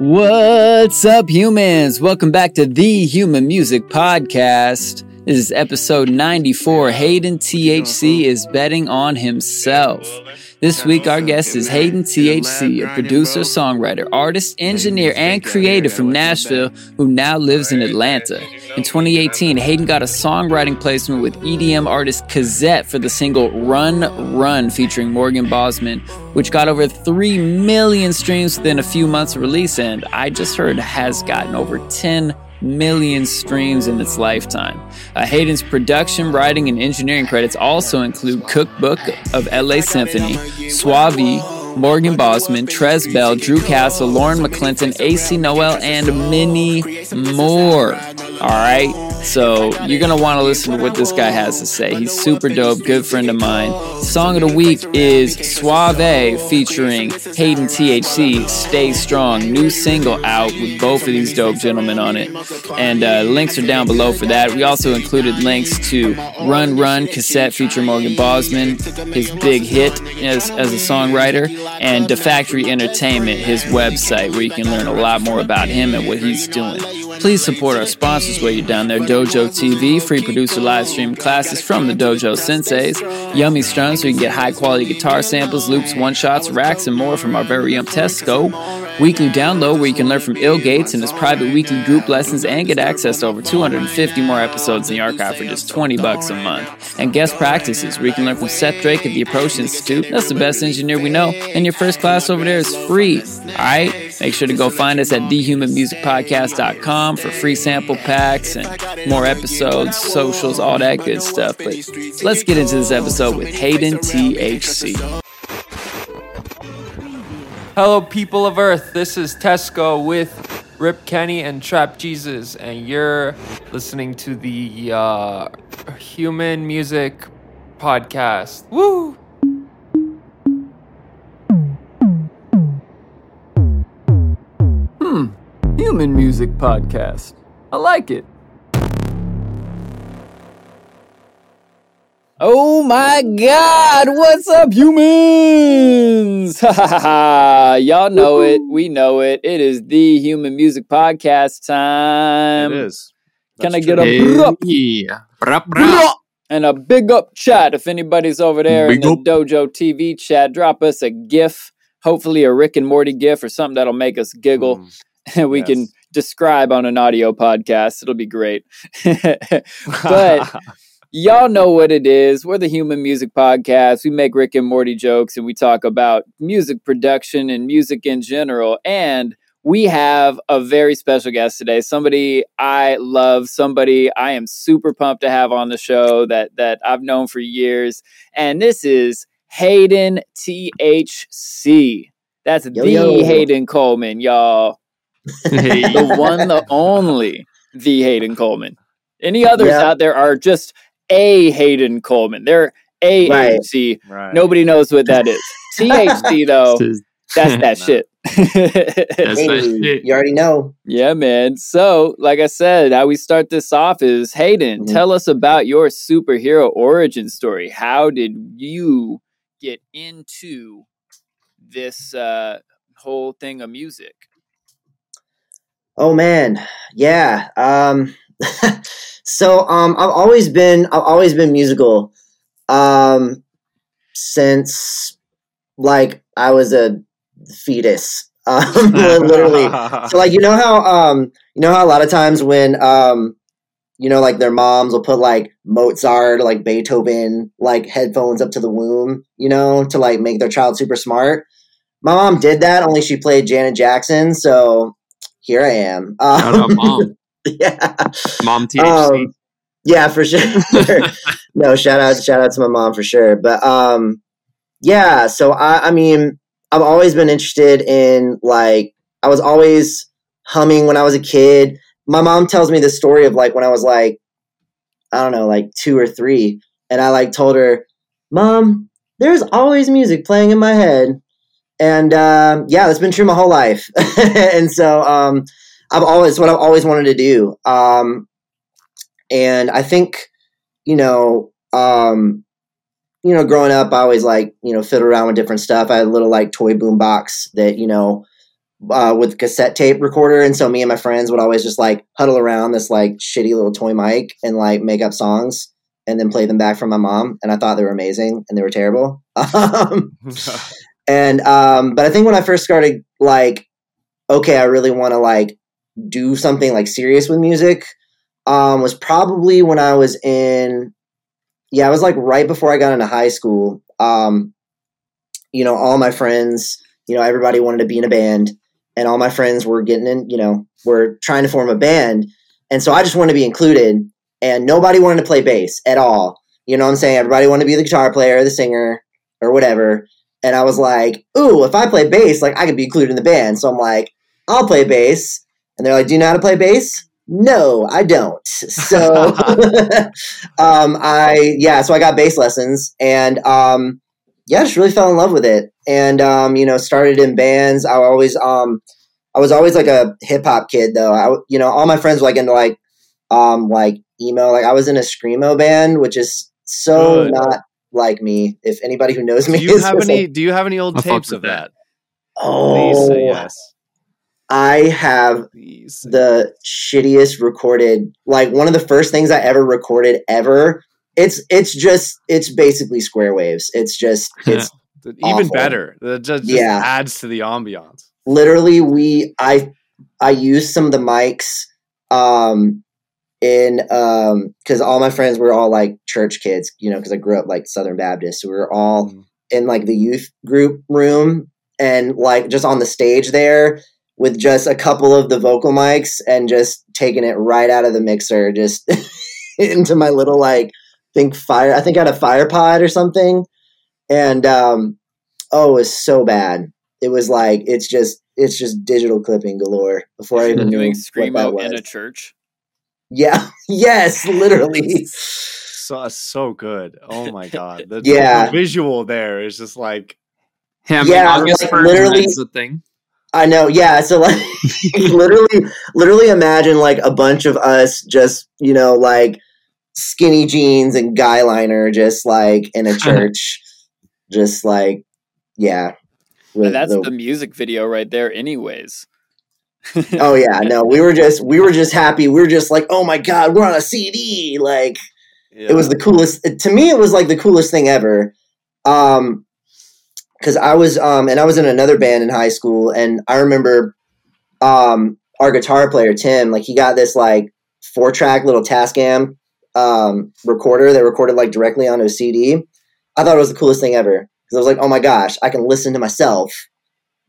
What's up, humans? Welcome back to the Human Music Podcast. This is episode 94. Hayden THC is betting on himself. This week, our guest is Hayden THC, a producer, songwriter, artist, engineer, and creator from Nashville who now lives in Atlanta. In 2018, Hayden got a songwriting placement with EDM artist Cazzette for the single Run Run featuring Morgan Bosman, which got over 3 million streams within a few months of release, and I just heard has gotten over 10 million streams in its lifetime. Uh, Hayden's production, writing, and engineering credits also include Cookbook of LA Symphony, Suavee, Morgan Bosman, Trez Bell, Drew Castle, Lauren McClinton, AC Noel, and many more. All right. So you're going to want to listen to what this guy has to say. He's super dope, good friend of mine. Song of the week is Suavee featuring Hayden THC, Stay Strong. New single out with both of these dope gentlemen on it. And uh, links are down below for that. We also included links to Run Run Cazzette featuring Morgan Bosman, his big hit as, as a songwriter, and Da Factory Entertainment, his website, where you can learn a lot more about him and what he's doing. Please support our sponsors while you're down there. Dojo TV, free producer live stream classes from the Dojo Senseis, Yummy Strums, so you can get high quality guitar samples, loops, one shots, racks, and more from our very own Tesko. Weekly download where you can learn from ill.Gates and his private weekly group lessons and get access to over 250 more episodes in the archive for just 20 bucks a month. And guest practices where you can learn from Seth Drake at the Approach Institute. That's the best engineer we know. And your first class over there is free. All right? Make sure to go find us at thehumanmusicpodcast.com for free sample packs and more episodes, socials, all that good stuff. But let's get into this episode with Hayden THC. Hello, people of Earth. This is Tesko with Rip Kenny and Trap Jesus, and you're listening to the uh, Human Music Podcast. Woo! Human Music Podcast. I like it. Oh my god, what's up, humans? Ha ha ha! Y'all know it. We know it. It is the Human Music Podcast time. It is. Can That's I get true. a. Bruh, bruh. bruh, and a big up chat? If anybody's over there in Big the up. Dojo TV chat, drop us a GIF. Hopefully, a Rick and Morty GIF or something that'll make us giggle. Mm. And we can describe on an audio podcast. It'll be great. but y'all know what it is. We're the Human Music Podcast. We make Rick and Morty jokes and we talk about music production and music in general. And we have a very special guest today. Somebody I love, somebody I am super pumped to have on the show that that I've known for years. And this is Hayden THC. That's Yo, the yo. Hayden Coleman, y'all Hey. the one, the only, the Hayden Coleman. Any others Yeah. out there are just a Hayden Coleman. They're a Right. AHC. Right. Nobody knows what that is. THC though, that's that shit. That's Hey, that shit. you already know. yeah, man. So, like I said, how we start this off is Hayden. Mhm. Tell us about your superhero origin story. How did you get into this uh, whole thing of music? Oh man, yeah. Um, so um, I've always been I've always been musical. Um, since like I was a fetus. Um, literally. So like you know how um you know how a lot of times when um you know like their moms will put like Mozart like Beethoven like headphones up to the womb, you know, to like make their child super smart. My mom did that, only she played Janet Jackson, so here I am. Um, Shout out, mom. yeah. Mom THC. Um, yeah, for sure. no, shout out shout out to my mom for sure. But um yeah, so I I mean, I've always been interested in like I was always humming when I was a kid. My mom tells me the story of like when I was like I don't know, like 2 or 3 and I like told her, "Mom, there's always music playing in my head." And um yeah, that's been true my whole life. and so um I've always what I've always wanted to do. Um and I think, you know, um, you know, growing up, I always like, you know, fiddle around with different stuff. I had a little like toy boom box that, you know, uh, with cassette tape recorder, and so me and my friends would always just like huddle around this like shitty little toy mic and like make up songs and then play them back from my mom. And I thought they were amazing, and they were terrible. And um, but I think when I first started, like, okay, I really want to like do something like serious with music, um, was probably when I was in, yeah, I was like right before I got into high school. Um, you know, all my friends, you know, everybody wanted to be in a band, and all my friends were getting in, you know, were trying to form a band, and so I just wanted to be included, and nobody wanted to play bass at all. You know what I'm saying? Everybody wanted to be the guitar player, the singer, or whatever. And I was like, ooh, if I play bass, like I could be included in the band. So I'm like, I'll play bass. And they're like, do you know how to play bass? No, I don't. So um I yeah, so I got bass lessons and um yeah, just really fell in love with it. And um, you know, started in bands. I always um I was always like a hip hop kid though. I you know, all my friends were like into like um like emo. Like I was in a screamo band, which is so Good. not like me. If anybody who knows me Do you is have any? like, Do you have any old I'll tapes of that? that. Please oh, say yes. I have Please. say the shittiest recorded like one of the first things I ever recorded ever. It's it's just it's basically square waves. It's just it's Even awful. better. That just, just Yeah. adds to the ambiance. literally we I I used some of the mics um in um because all my friends were all like church kids, you know, because I grew up like Southern Baptist. So we were all Mm. in like the youth group room and like just on the stage there with just a couple of the vocal mics and just taking it right out of the mixer just into my little like think fire I think I had a FirePod or something and um oh it was so bad it was like it's just it's just digital clipping galore before I even knew Doing what that screamo was. in a church. Yeah yes literally So so good. Oh my god. The, Yeah. the visual there is just like Yeah, Yeah, August like, literally- Man's the thing. I know, yeah. So like literally literally imagine like a bunch of us just, you know, like skinny jeans and guy liner just like in a church. just like yeah. with And that's the- the music video right there, anyways. Oh yeah, no, we were just we were just happy. We were just like, oh my god, we're on a CD. Like it was the coolest to me it was like the coolest thing ever um because i was um and i was in another band in high school and i remember um our guitar player tim like he got this like four track little tascam um recorder that recorded like directly onto a cd i thought it was the coolest thing ever because i was like oh my gosh i can listen to myself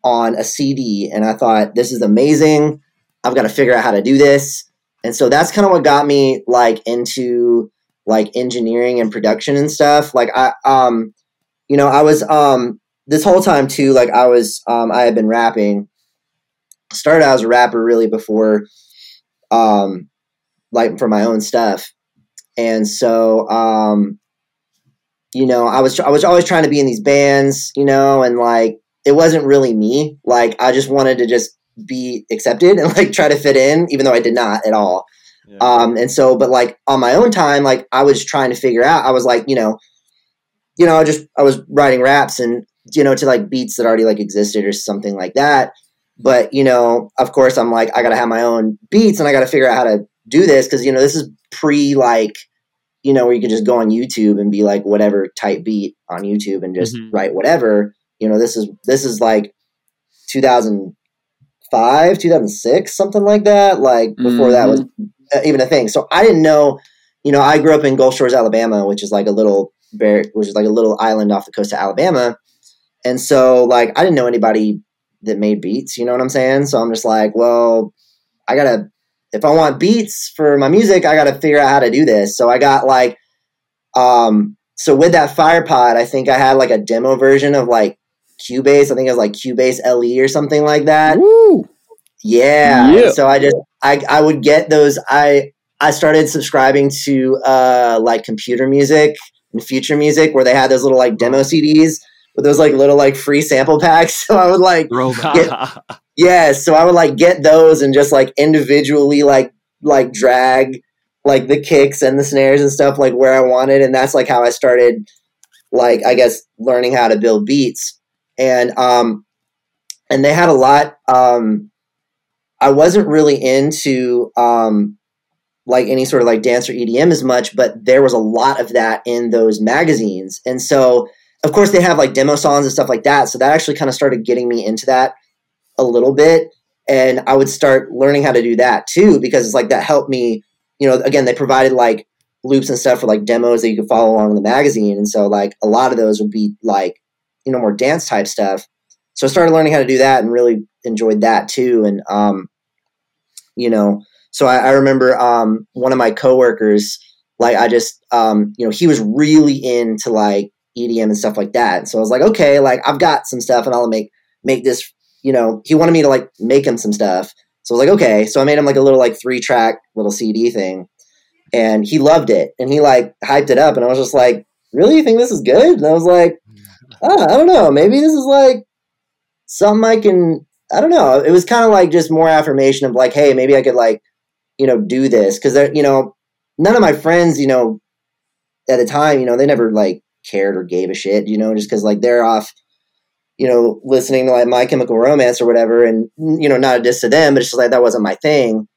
on a cd and i thought this is amazing. I've got to figure out how to do this. And so that's kind of what got me like into like engineering and production and stuff. Like i um you know i was um this whole time too like i was um i had been rapping. Started out as a rapper really before um like for my own stuff. And so um you know i was i was always trying to be in these bands you know and like it wasn't really me like i just wanted to just be accepted and like try to fit in even though i did not at all Yeah. um, and so, but like on my own time, like I was trying to figure out, I was like, you know, you know, I just, I was writing raps and, you know, to like beats that already like existed or something like that. But, you know, of course I'm like, I got to have my own beats and I got to figure out how to do this. Cause, you know, this is pre like, you know, where you can just go on YouTube and be like whatever type beat on YouTube and just Mhm. write whatever. You know, this is, this is like 2005, 2006, something like that. Like before that was uh, even a thing. So I didn't know, you know, I grew up in Gulf Shores, Alabama, which is like a little bear, which is like a little island off the coast of Alabama. And so like I didn't know anybody that made beats, you know what I'm saying? So I'm just like, well, I gotta if I want beats for my music, I gotta figure out how to do this. So I got like um so with that FirePod, I think I had like a demo version of like Cubase. I think it was like Cubase LE or something like that. Woo! Yeah. Yeah. So I just I I would get those I I started subscribing to uh like computer music and future music where they had those little like demo CDs with those like little like free sample packs. So I would like Throwback. yeah, so I would like get those and just like individually like like drag like the kicks and the snares and stuff like where I wanted and that's like how I started like I guess learning how to build beats. And um and they had a lot. Um, I wasn't really into um, like any sort of like dance or EDM as much, but there was a lot of that in those magazines, and so of course they have like demo songs and stuff like that. So that actually kind of started getting me into that a little bit, and I would start learning how to do that too because it's like that helped me. You know, again, they provided like loops and stuff for like demos that you could follow along in the magazine, and so like a lot of those would be like you know more dance type stuff. So I started learning how to do that and really enjoyed that too. And um, you know, so I, I remember um, one of my coworkers, like I just um, you know, he was really into like EDM and stuff like that. And So I was like, okay, like I've got some stuff and I'll make make this, you know, he wanted me to like make him some stuff. So I was like, okay. So I made him like a little like three track little CD thing. And he loved it. And he like hyped it up. And I was just like, really? You think this is good? And I was like, oh, I don't know. Maybe this is like something I can I don't know. It was kind of like just more affirmation of like, hey, maybe I could like, you know, do this because you know, none of my friends, you know, at the time, you know, they never like cared or gave a shit, you know, just because like they're off, you know, listening to like My Chemical Romance or whatever, and you know, not a diss to them, but it's just like that wasn't my thing.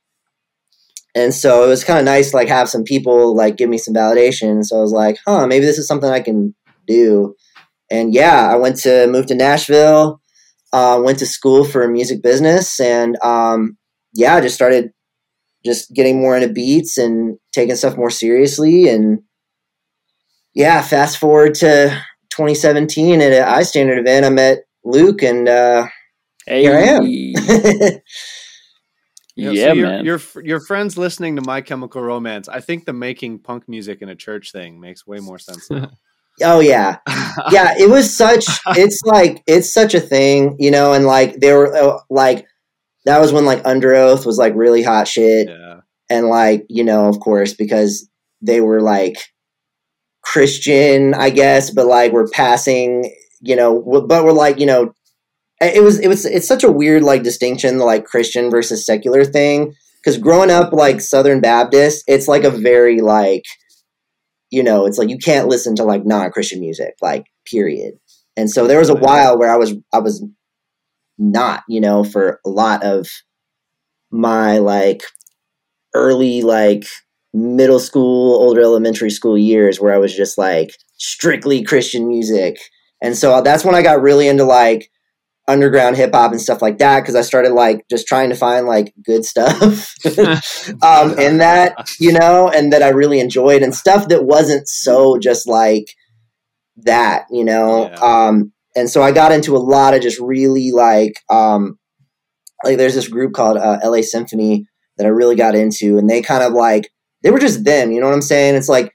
And so it was kind of nice to like have some people like give me some validation. So I was like, huh, maybe this is something I can do. And yeah, I went to move to Nashville uh, went to school for music business and um, yeah just started just getting more into beats and taking stuff more seriously and yeah fast forward to 2017 at an iStandard event i met luke and uh, Hey. here i am You know, yeah, so your, man. Your f- your friends listening to My Chemical Romance. I think the making punk music in a church thing makes way more sense. Now. oh yeah. Yeah it was such it's like it's such a thing you know and like they were uh, like that was when like Underoath was like really hot shit. Yeah. and like you know of course because they were like christian i guess but like we're passing you know but we're like you know it was it was it's such a weird like distinction the like christian versus secular thing. Because growing up like southern baptist it's like a very like you know it's like you can't listen to like non-christian music like period. And so there was a while where i was i was not you know for a lot of my like early like middle school older elementary school years where i was just like strictly christian music. And so that's when i got really into like underground hip hop and stuff like that because i started like just trying to find like good stuff. Um in that you know and that i really enjoyed and stuff that wasn't so just like that you know? Yeah. um and so i got into a lot of just really like um like there's this group called uh, la symphony that i really got into and they kind of like they were just them you know what i'm saying? It's like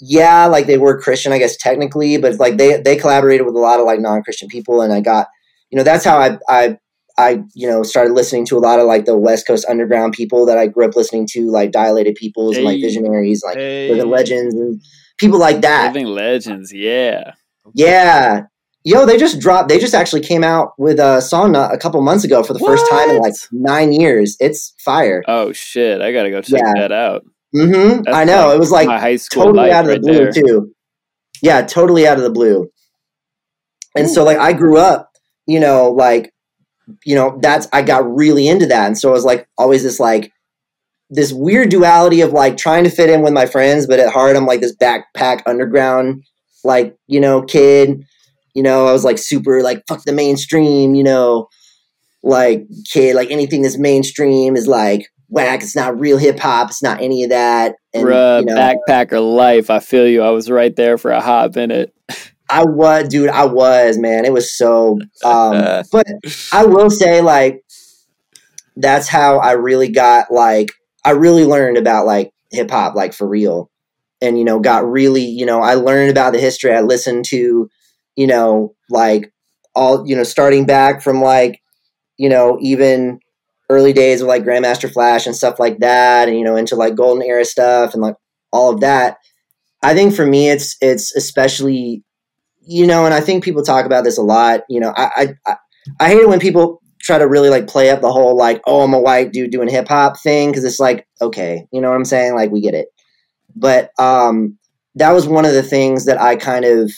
yeah like they were christian i guess technically but like they they collaborated with a lot of like non-christian people and i got you know that's how i i I, you know, started listening to a lot of like the West Coast underground people that I grew up listening to, like Dilated Peoples and like Visionaries, like Hey. Living Legends and people like that. Living legends, yeah. Yeah. Yo, they just dropped. They just actually came out with a song a, a couple months ago for the first time in like nine years. It's fire. Oh shit, I gotta go check Yeah. that out. Mm-hmm. That's I know. like it was like My high school totally out of right the blue there. too. Yeah, totally out of the blue. And so like I grew up, you know, like you know, that's I got really into that. And so it was like always this like this weird duality of like trying to fit in with my friends, but at heart I'm like this backpack underground like, you know, kid. You know, I was like super like fuck the mainstream, you know, like kid, like anything that's mainstream is like whack, it's not real hip hop, it's not any of that. And Bruh, you know, backpacker life. I feel you. I was right there for a hot minute. I was, dude. I was, man. It was so. Um, but I will say, like, that's how I really got, like, I really learned about like hip hop, like for real, and you know, got really, you know, I learned about the history. I listened to, you know, like all, you know, starting back from like, you know, even early days of like Grandmaster Flash and stuff like that, and you know, into like golden era stuff and like all of that. I think for me, it's it's especially you know, and I think people talk about this a lot. You know, I I I, hate it when people try to really like play up the whole like, oh, I'm a white dude doing hip hop thing because it's like, okay, you know what I'm saying? Like, we get it. But um, that was one of the things that I kind of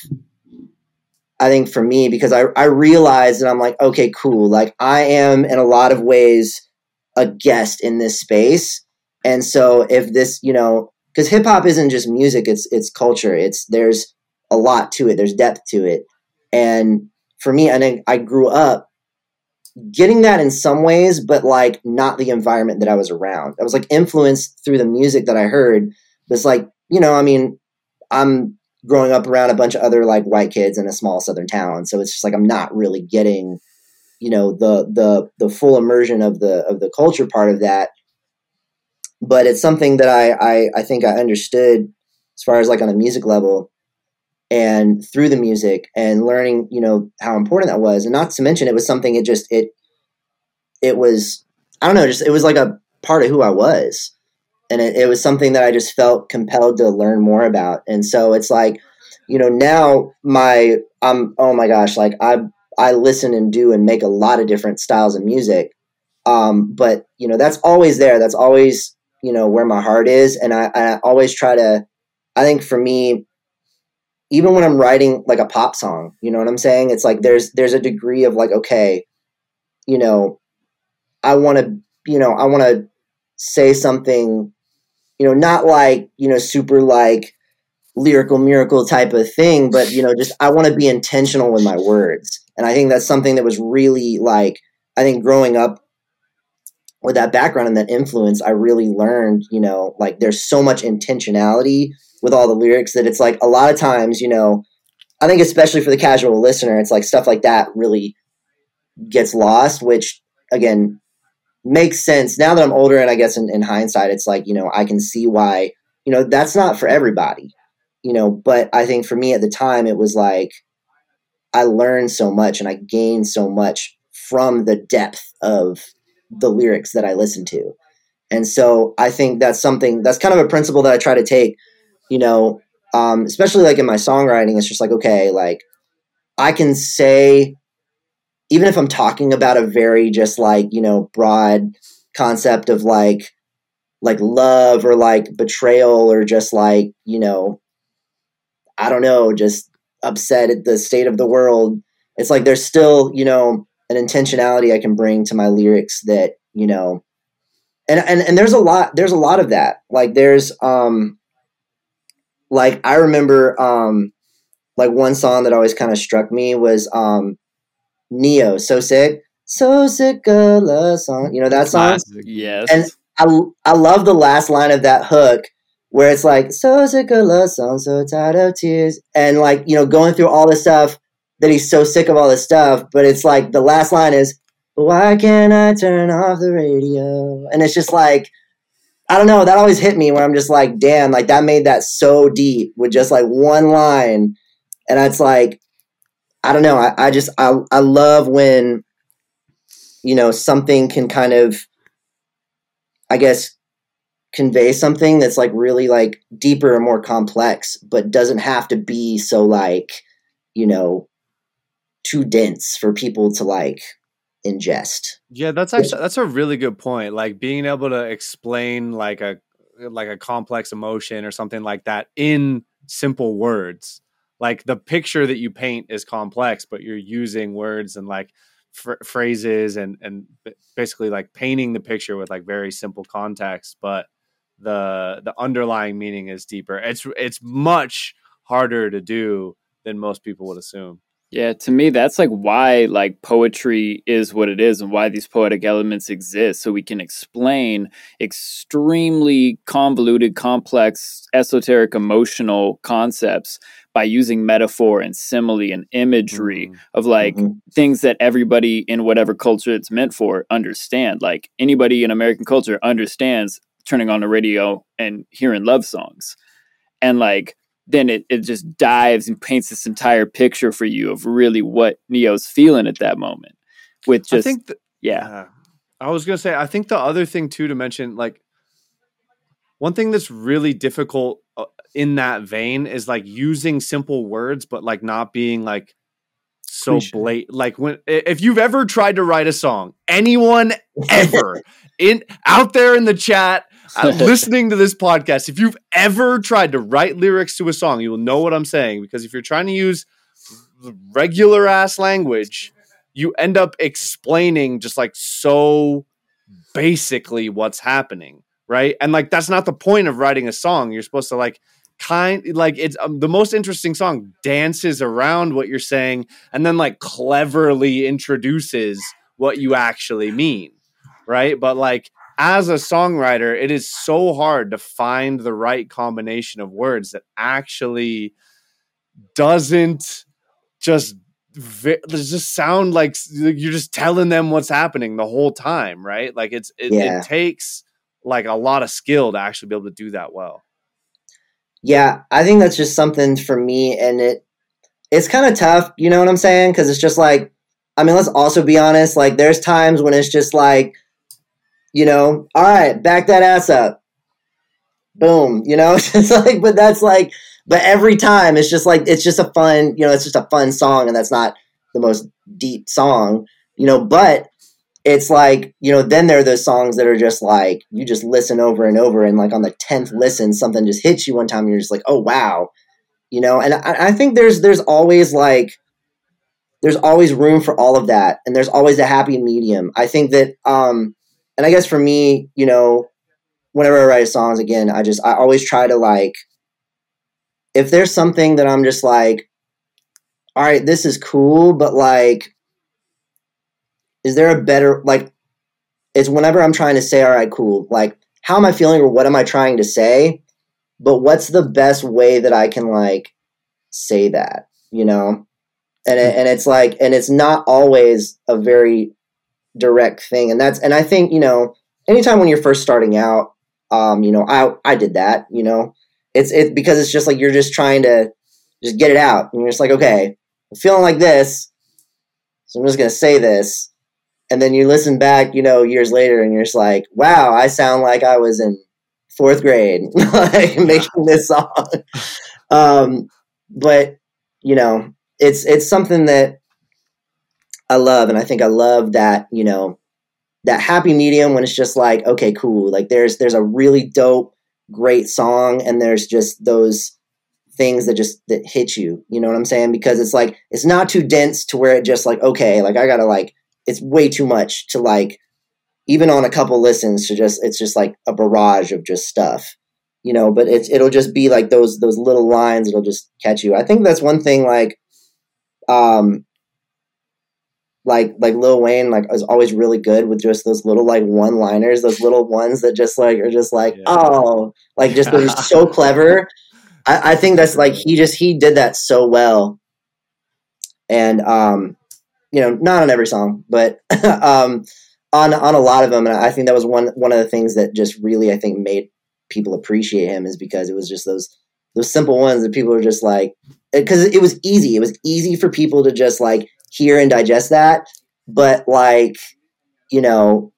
I think for me, because I, I realized that I'm like, okay, cool. Like I am in a lot of ways a guest in this space. And so if this, you know, because hip hop isn't just music, it's it's culture. It's there's a lot to it. There's depth to it. And for me, I think I grew up getting that in some ways, but like not the environment that I was around. I was like influenced through the music that I heard. But it's like, you know, I mean, I'm growing up around a bunch of other like white kids in a small southern town. So it's just like I'm not really getting, you know, the the the full immersion of the of the culture part of that. But it's something that I I, I think I understood as far as like on a music level and through the music and learning, you know, how important that was. And not to mention it was something it just it it was I don't know, just it was like a part of who I was and it, it was something that I just felt compelled to learn more about. And so it's like, you know, now my I'm oh my gosh, like I I listen and do and make a lot of different styles of music. Um, but you know, that's always there. That's always you know where my heart is, and I, I always try to. I think for me, even when I'm writing like a pop song, you know what I'm saying? It's like there's there's a degree of like okay, you know, I want to you know I want to say something you know, not like, you know, super like lyrical miracle type of thing, but, you know, just I want to be intentional with my words. And I think that's something that was really like, I think growing up with that background and that influence, I really learned, you know, like there's so much intentionality with all the lyrics that it's like a lot of times, you know, I think especially for the casual listener, it's like stuff like that really gets lost, which again, makes sense now that I'm older and I guess in, in hindsight it's like, you know, I can see why, you know, that's not for everybody. You know, but I think for me at the time it was like I learned so much and I gained so much from the depth of the lyrics that I listen to. And so I think that's something that's kind of a principle that I try to take, you know, um, especially like in my songwriting, it's just like, okay, like I can say even if I'm talking about a very just like, you know, broad concept of like like love or like betrayal or just like, you know, I don't know, just upset at the state of the world. It's like there's still, you know, an intentionality I can bring to my lyrics that, you know, and and and there's a lot there's a lot of that. Like there's um like I remember um like one song that always kind of struck me was um Ne-Yo, so sick, so sick of love song. You know that song? Classic. Yes. And I I love the last line of that hook where it's like so sick of love song, so tired of tears, and like you know going through all this stuff that he's so sick of all this stuff, but it's like the last line is why can't I turn off the radio? And it's just like I don't know, that always hit me where I'm just like, damn, like that made that so deep with just like one line. And it's like, I don't know. I, I just I I love when you know something can kind of I guess convey something that's like really like deeper and more complex, but doesn't have to be so like, you know, too dense for people to like ingest. Yeah, that's actually that's a really good point. Like being able to explain like a like a complex emotion or something like that in simple words like the picture that you paint is complex but you're using words and like fr- phrases and and basically like painting the picture with like very simple context but the the underlying meaning is deeper it's it's much harder to do than most people would assume Yeah, to me, that's like why like poetry is what it is and why these poetic elements exist. So we can explain extremely convoluted, complex, esoteric, emotional concepts by using metaphor and simile and imagery Mhm. of like Mhm. things that everybody in whatever culture it's meant for understand. Like anybody in American culture understands turning on the radio and hearing love songs. And like then it, it just dives and paints this entire picture for you of really what Ne-Yo's feeling at that moment. With just i think th- yeah. Yeah. I was going to say, I think the other thing too to mention, like, one thing that's really difficult uh, in that vein is like using simple words, but like not being like so blatant. Like, when if you've ever tried to write a song, anyone ever in out there in the chat uh, listening to this podcast, if you've ever tried to write lyrics to a song, you will know what I'm saying because if you're trying to use regular ass language, you end up explaining just like so basically what's happening, right? And like that's not the point of writing a song. You're supposed to like kind like it's um, the most interesting song dances around what you're saying and then like cleverly introduces what you actually mean, right? But like as a songwriter, it is so hard to find the right combination of words that actually doesn't just vi- just sound like you're just telling them what's happening the whole time, right? Like it's it, Yeah. it takes like a lot of skill to actually be able to do that well. Yeah, I think that's just something for me, and it it's kind of tough. You know what I'm saying? Because it's just like, I mean, let's also be honest. Like, there's times when it's just like, you know, all right, back that ass up, boom. You know, it's like, but that's like, but every time it's just like it's just a fun, you know, it's just a fun song, and that's not the most deep song, you know, but it's like you know then there are those songs that are just like you just listen over and over and like on the 10th listen something just hits you one time and you're just like oh wow you know? And I, I think there's there's always like there's always room for all of that and there's always a happy medium. I think that um and i guess for me you know whenever i write songs again i just i always try to like if there's something that i'm just like all right this is cool but like is there a better like it's whenever i'm trying to say all right cool like how am i feeling or what am i trying to say? But what's the best way that i can like say that you know? And it, and it's like and it's not always a very direct thing. And that's and i think you know anytime when you're first starting out um you know i i did that you know? It's it because it's just like you're just trying to just get it out. And you're just like okay i'm feeling like this so i'm just to say this and then you listen back, you know, years later, and you're just like, "Wow, I sound like I was in fourth grade, like making this song." Um, but you know, it's it's something that I love, and I think I love that you know that happy medium when it's just like, okay, cool, like there's there's a really dope, great song, and there's just those things that just that hit you. You know what i'm saying? Because it's like it's not too dense to where it just like okay like i gotta like it's way too much to like even on a couple listens to just it's just like a barrage of just stuff you know but it's it'll just be like those those little lines it'll just catch you. I think that's one thing like um like like lil wayne like is always really good with just those little like one liners those little ones that just like are just like Yeah. oh like just they're just so clever. I, I think that's like he just he did that so well. And um you know not on every song but um on on a lot of them. And i think that was one one of the things that just really i think made people appreciate him is because it was just those those simple ones that people are just like because it was easy. It was easy for people to just like hear and digest that. But like you know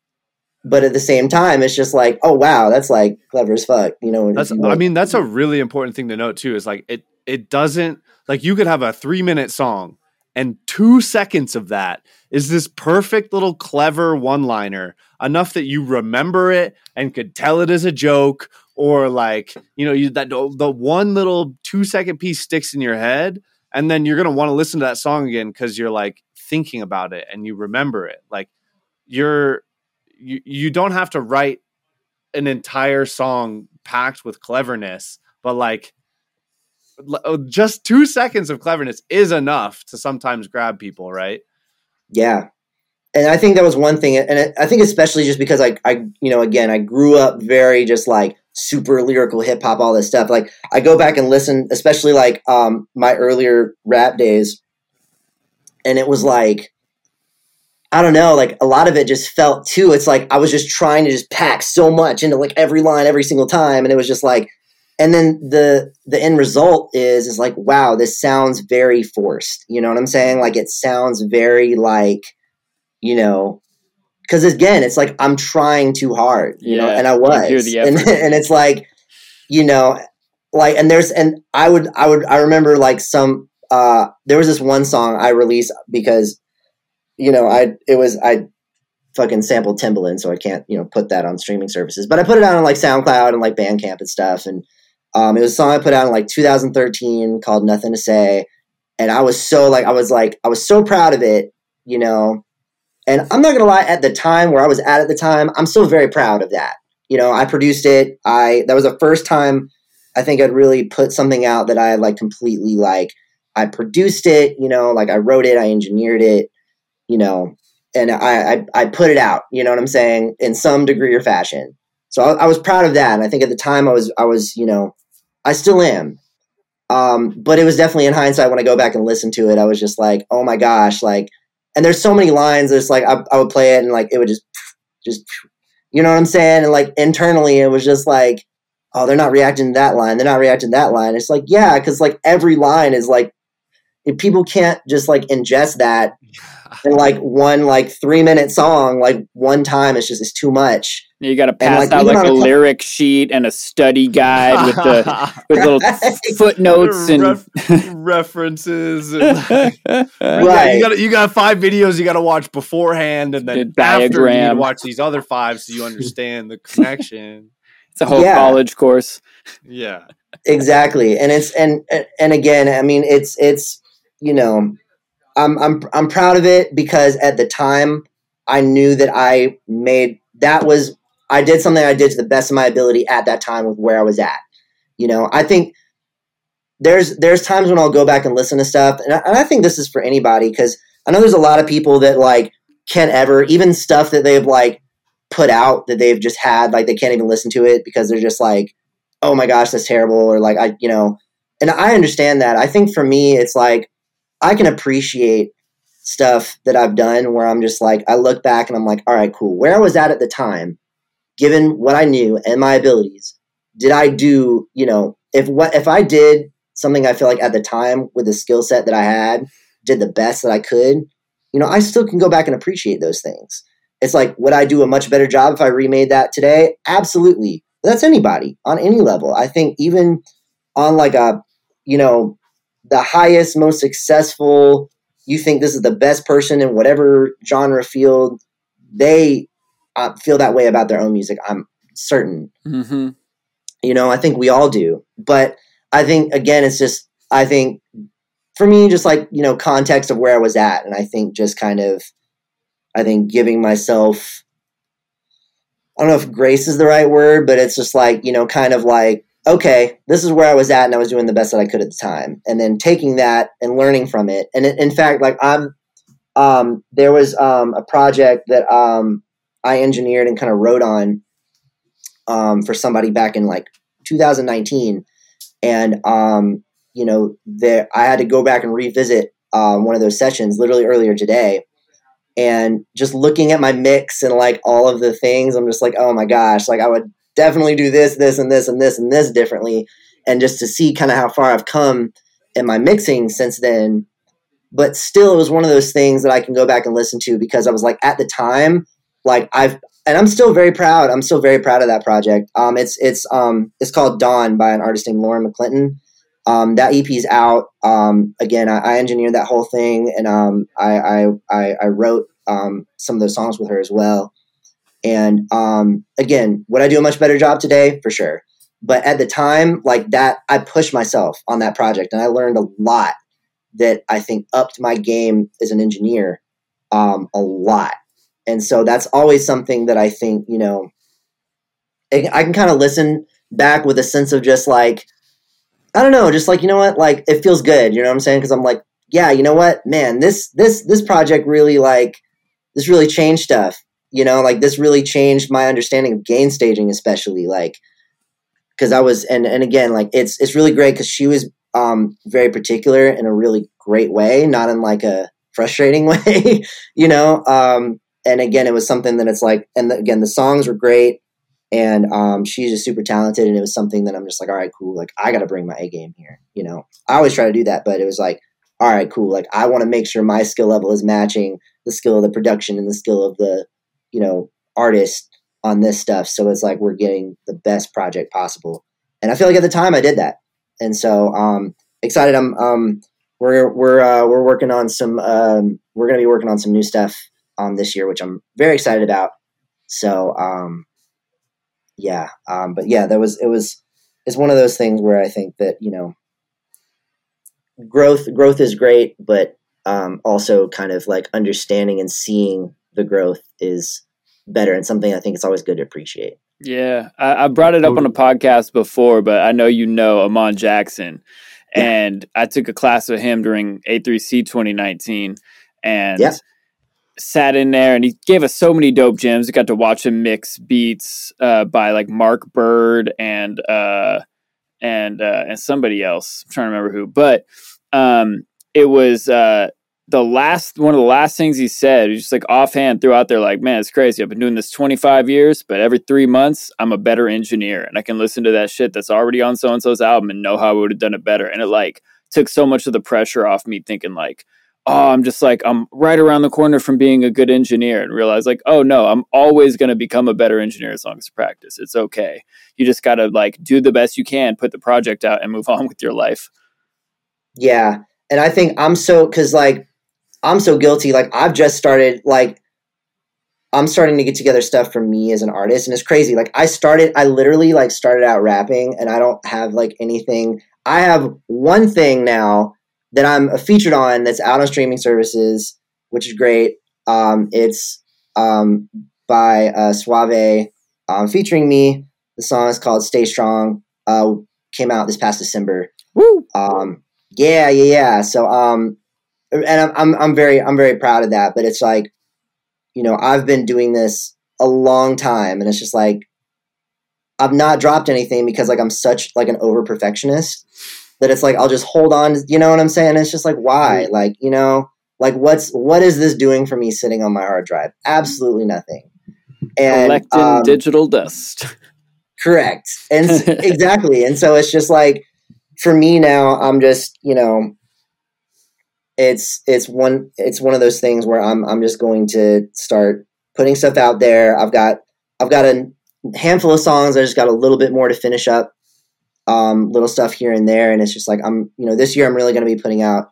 but at the same time it's just like oh wow that's like clever as fuck you know? That's I mean that's a really important thing to note too is like it it doesn't like you could have a 3 minute song and 2 seconds of that is this perfect little clever one liner enough that you remember it and could tell it as a joke or like you know you that the one little 2 second piece sticks in your head and then you're going to want to listen to that song again cuz you're like thinking about it and you remember it. Like you're you, you don't have to write an entire song packed with cleverness, but like just two seconds of cleverness is enough to sometimes grab people, right? Yeah. And I think that was one thing. And I think especially just because I, I, you know, again, I grew up very just like super lyrical hip hop, all this stuff. Like I go back and listen, especially like um, my earlier rap days. And it was like, I don't know, like a lot of it just felt too. It's like I was just trying to just pack so much into like every line every single time. And it was just like, and then the the end result is is like wow this sounds very forced. You know what i'm saying? Like it sounds very like you know because again it's like i'm trying too hard you know and i was. and, and it's like you know like and there's and i would i would i remember like some uh there was this one song i released because you know i it was i fucking sampled timbaland so i can't you know put that on streaming services. But i put it out on like soundcloud and like bandcamp and stuff and um, it was a song I put out in like 2013 called Nothing to Say. and I was so like I was like I was so proud of it, you know. And I'm not gonna lie, at the time where I was at at the time, I'm still very proud of that. You know, I produced it. I that was the first time I think I'd really put something out that I had like completely like I produced it, you know, like I wrote it, I engineered it, you know, and I, I, I put it out, you know what I'm saying, in some degree or fashion. So I, I, was proud of that, and I think at the time I was I was you know I still am, um, but it was definitely in hindsight when I go back and listen to it, I was just like, oh my gosh, like, and there's so many lines. It's like I, I would play it and like it would just just you know what I'm saying, and like internally it was just like oh, they're not reacting to that line. They're not reacting to that line. It's like, yeah, because like every line is like, if people can't just like ingest that in like one like three minute song, like one time, it's just it's too much. You got to pass like, out like a, a lyric sheet and a study guide with the with little footnotes and Ref- references. And like, right, you got you got five videos you got to watch beforehand, and then the after you watch these other five so you understand the connection. It's a whole yeah. college course. Yeah. Exactly. And it's and and again, I mean it's it's you know, I'm I'm I'm proud of it because at the time I knew that I made that was I did something I did to the best of my ability at that time with where I was at. You know, I think there's there's times when I'll go back and listen to stuff, and I, and I think this is for anybody because I know there's a lot of people that like can't ever even stuff that they've like put out that they've just had like they can't even listen to it because they're just like oh my gosh that's terrible or like i you know and i understand that i think for me it's like i can appreciate stuff that i've done where i'm just like i look back and i'm like all right cool where i was at at the time given what i knew and my abilities did i do you know if what if i did something i feel like at the time with the skill set that i had did the best that i could you know i still can go back and appreciate those things it's like, would I do a much better job if I remade that today? Absolutely. That's anybody on any level. I think even on like a, you know, the highest, most successful, you think this is the best person in whatever genre field, they uh, feel that way about their own music. I'm certain. Mm-hmm. You know, I think we all do. But I think, again, it's just, I think for me, just like, you know, context of where I was at. And I think just kind of, I think giving myself I don't know if grace is the right word, but it's just like, you know, kind of like, okay, this is where I was at and I was doing the best that I could at the time. And then taking that and learning from it. And in fact, like I'm um there was um a project that um I engineered and kind of wrote on um for somebody back in like 2019 and um you know there I had to go back and revisit um, one of those sessions literally earlier today. And just looking at my mix and like all of the things i'm just like oh my gosh like i would definitely do this this and this and this and this differently. And just to see kind of how far i've come in my mixing since then. But still it was one of those things that i can go back and listen to because i was like at the time like i've and i'm still very proud i'm still very proud of that project um it's it's um it's called dawn by an artist named lauren mcclinton um, that EP's out. Um, again, I, I, engineered that whole thing, and um, I, I, I wrote um, some of those songs with her as well. And um, again, would I do a much better job today? For sure. But at the time, like that, I pushed myself on that project, and I learned a lot that I think upped my game as an engineer um, a lot. And so that's always something that I think you know. I can kind of listen back with a sense of just like I don't know, just like you know what, like it feels good. You know what I'm saying? Because I'm like, yeah, you know what, man, this this this project really like this really changed stuff. You know, like this really changed my understanding of gain staging, especially like because I was and and again, like it's it's really great because she was um very particular in a really great way, not in like a frustrating way, you know. Um, and again, it was something that it's like, and the, again, the songs were great. And um, she's just super talented. And it was something that i'm just like all right cool. Like i gotta bring my a game here you know? I always try to do that but it was like all right cool. Like i want to make sure my skill level is matching the skill of the production and the skill of the you know artist on this stuff. So it's like we're getting the best project possible. And i feel like at the time i did that. And so um excited. I'm um we're we're uh, we're working on some um we're gonna be working on some new stuff um this year which i'm very excited about so um yeah, um, but yeah, that was it was it's one of those things where I think that you know growth growth is great, but um, also kind of like understanding and seeing the growth is better and something I think it's always good to appreciate. Yeah, I, I brought it up on a podcast before, but I know you know Amon Jackson, Yeah. and I took a class with him during A3C 2019, and Yeah. Sat in there, and he gave us so many dope gems. We got to watch him mix beats uh, by like Mark Bird and uh, and uh, and somebody else. I'm trying to remember who, but um, it was. Uh, the last one of the last things he said, he just like offhand threw out there, like, man, it's crazy. I've been doing this 25 years, but every three months, I'm a better engineer and I can listen to that shit that's already on so and so's album and know how I would have done it better. And it like took so much of the pressure off me thinking, like, oh, I'm just like, I'm right around the corner from being a good engineer and realize, like, oh no, I'm always going to become a better engineer as long as I practice. It's okay. You just got to like do the best you can, put the project out and move on with your life. Yeah. And I think I'm so cuz like I'm so guilty like I've just started like I'm starting to get together stuff for me as an artist and it's crazy. Like I started I literally like started out rapping and I don't have like anything. I have one thing now that I'm featured on that's out on streaming services, which is great. Um it's um by uh Suavee um featuring me. The song is called Stay Strong. Uh came out this past December. Woo! Um yeah, yeah, yeah. So um and I'm I'm I'm very I'm very proud of that, but it's like you know, I've been doing this a long time and it's just like I've not dropped anything because like I'm such like an over perfectionist that it's like I'll just hold on, you know what I'm saying? It's just like why? Like, you know, like what's what is this doing for me sitting on my hard drive? Absolutely nothing. And Collecting um, digital dust. Correct. And exactly. And so it's just like for me now, I'm just, you know, it's it's one it's one of those things where I'm I'm just going to start putting stuff out there. I've got I've got a handful of songs. I just got a little bit more to finish up. Um, little stuff here and there, and it's just like I'm, you know, this year I'm really going to be putting out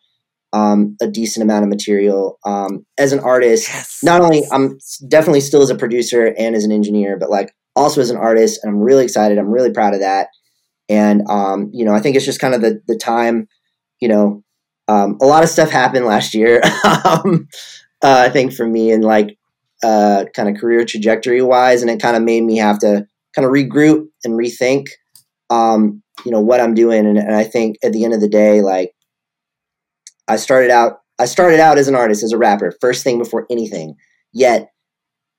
um, a decent amount of material um, as an artist. Not only I'm definitely still as a producer and as an engineer, but like also as an artist, and I'm really excited. I'm really proud of that, and um, you know, I think it's just kind of the the time. You know, um, a lot of stuff happened last year. um, uh, I think for me and like uh, kind of career trajectory wise, and it kind of made me have to kind of regroup and rethink. Um, you know what I'm doing, and, and I think at the end of the day, like I started out, I started out as an artist, as a rapper, first thing before anything. Yet,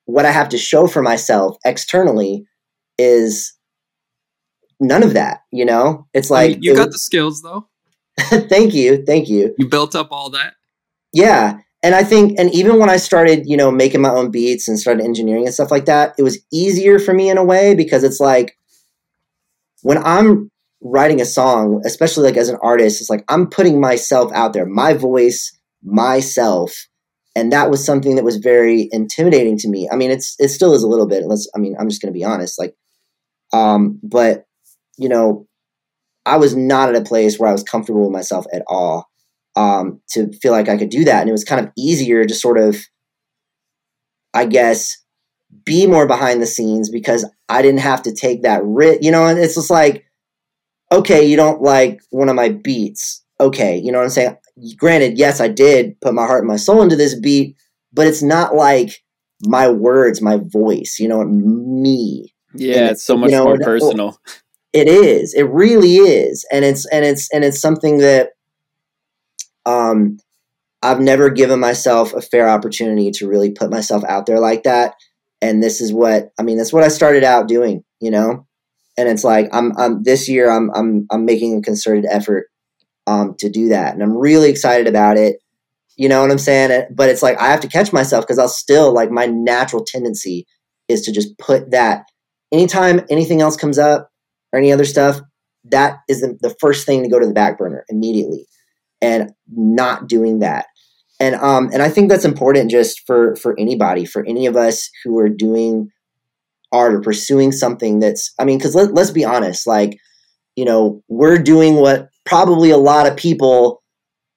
what I have to show for myself externally is none of that. You know, it's I like mean, you it got was- the skills though. thank you, thank you. You built up all that. Yeah. And I think, and even when I started, you know, making my own beats and started engineering and stuff like that, it was easier for me in a way because it's like when I'm writing a song, especially like as an artist, it's like I'm putting myself out there, my voice, myself. And that was something that was very intimidating to me. I mean, it's it still is a little bit. Let's I mean, I'm just gonna be honest. Like um, but you know, I was not at a place where I was comfortable with myself at all um, to feel like I could do that. And it was kind of easier to sort of, I guess, be more behind the scenes because I didn't have to take that risk. You know, and it's just like, okay, you don't like one of my beats. Okay, you know what I'm saying? Granted, yes, I did put my heart and my soul into this beat, but it's not like my words, my voice, you know, me. Yeah, And, it's so you much know, more personal. It is. It really is. And it's and it's and it's something that um I've never given myself a fair opportunity to really put myself out there like that. And this is what I mean, that's what I started out doing, you know? And it's like I'm I'm this year I'm I'm I'm making a concerted effort um to do that. And I'm really excited about it. You know what I'm saying? But it's like I have to catch myself because I'll still like my natural tendency is to just put that anytime anything else comes up or any other stuff, that is the, the first thing to go to the back burner immediately, and not doing that. And um and I think that's important just for for anybody, for any of us who are doing art or pursuing something that's I mean, because let, let's be honest, like you know, we're doing what probably a lot of people,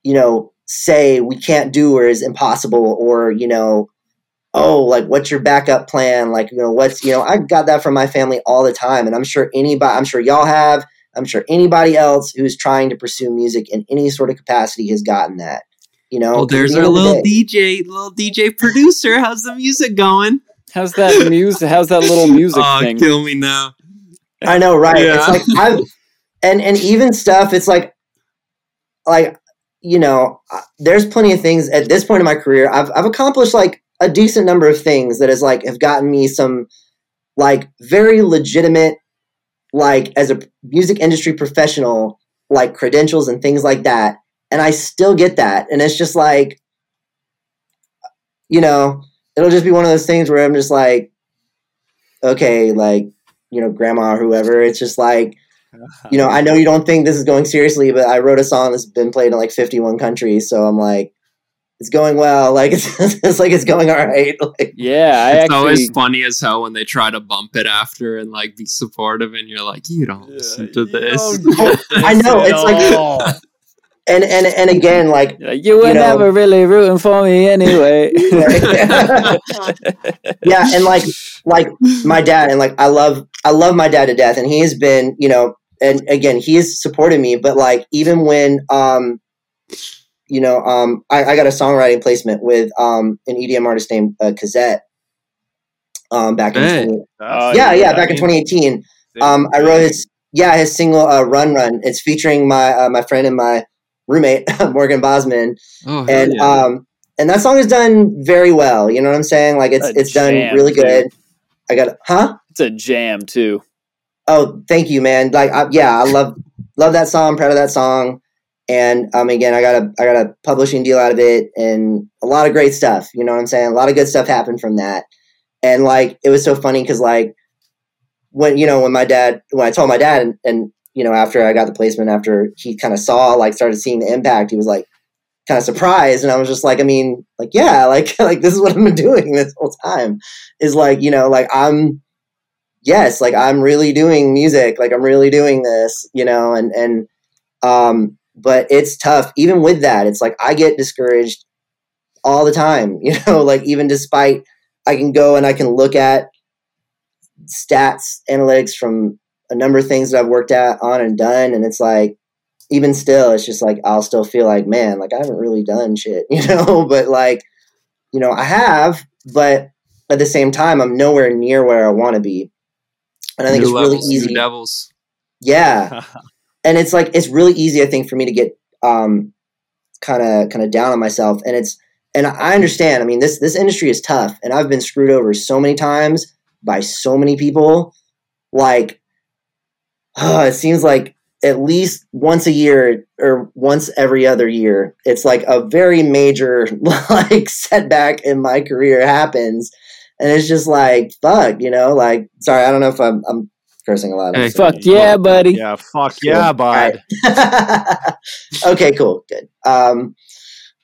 you know, say we can't do or is impossible or you know oh like what's your backup plan? Like you know what's you know i got that from my family all the time. And i'm sure anybody i'm sure y'all have. I'm sure anybody else who's trying to pursue music in any sort of capacity has gotten that. You know, Oh, 'cause at there's the our end of the little DJ, little DJ producer. How's the music going? How's that music? How's that little music oh, thing? kill me now. I know, right? Yeah. It's like I've and and even stuff. It's like like you know, uh, there's plenty of things at this point in my career. I've I've accomplished like a decent number of things that has like have gotten me some like very legitimate like as a music industry professional like credentials and things like that and i still get that and it's just like you know it'll just be one of those things where i'm just like okay like you know grandma or whoever it's just like you know i know you don't think this is going seriously but i wrote a song that's been played in like 51 countries so i'm like it's going well like it's, it's like it's going all right like Yeah, I It's actually. always funny as hell when they try to bump it after and like be supportive, and you're like, you don't listen to this. I know, it's like- and and and again like Like, you were you know- never really rooting for me anyway. yeah and like like my dad and like i love i love my dad to death and he has been you know and again he has supported me but like even when um you know um i, I got a songwriting placement with um an edm artist named uh, Cazzette, um back in Hey. 20, Oh, yeah yeah back in 2018 um i wrote his yeah his single uh, run run. It's featuring my uh, my friend and my roommate morgan bosman. Oh, and yeah. um and that song is done very well you know what i'm saying? Like it's A it's done really too. good. I got huh? It's a jam too. oh thank you man. Like I, yeah i love love that song proud of that song. And um again i got a i got a publishing deal out of it and a lot of great stuff you know what i'm saying? A lot of good stuff happened from that. And like it was so funny because like when you know when my dad when i told my dad and, and you know after i got the placement after he kind of saw like started seeing the impact he was like kind of surprised. And i was just like i mean like yeah like like this is what i've been doing this whole time is like you know like i'm yes like i'm really doing music like i'm really doing this you know and and um but it's tough. Even with that it's like i get discouraged all the time you know like even despite i can go and i can look at stats analytics from a number of things that i've worked at on and done and it's like even still it's just like i'll still feel like man like i haven't really done shit you know? But like you know i have but at the same time i'm nowhere near where i want to be. And i think New it's really levels, new easy devils. yeah. And it's like it's really easy i think for me to get um kind of kind of down on myself and it's and i understand i mean this this industry is tough and i've been screwed over so many times by so many people. Like uh, it seems like at least once a year or once every other year it's like a very major like setback in my career happens and it's just like fuck you know like sorry i don't know if i'm, I'm cursing a lot Hey. Fuck yeah, buddy. Yeah, fuck yeah, bud. okay, cool, good. Um,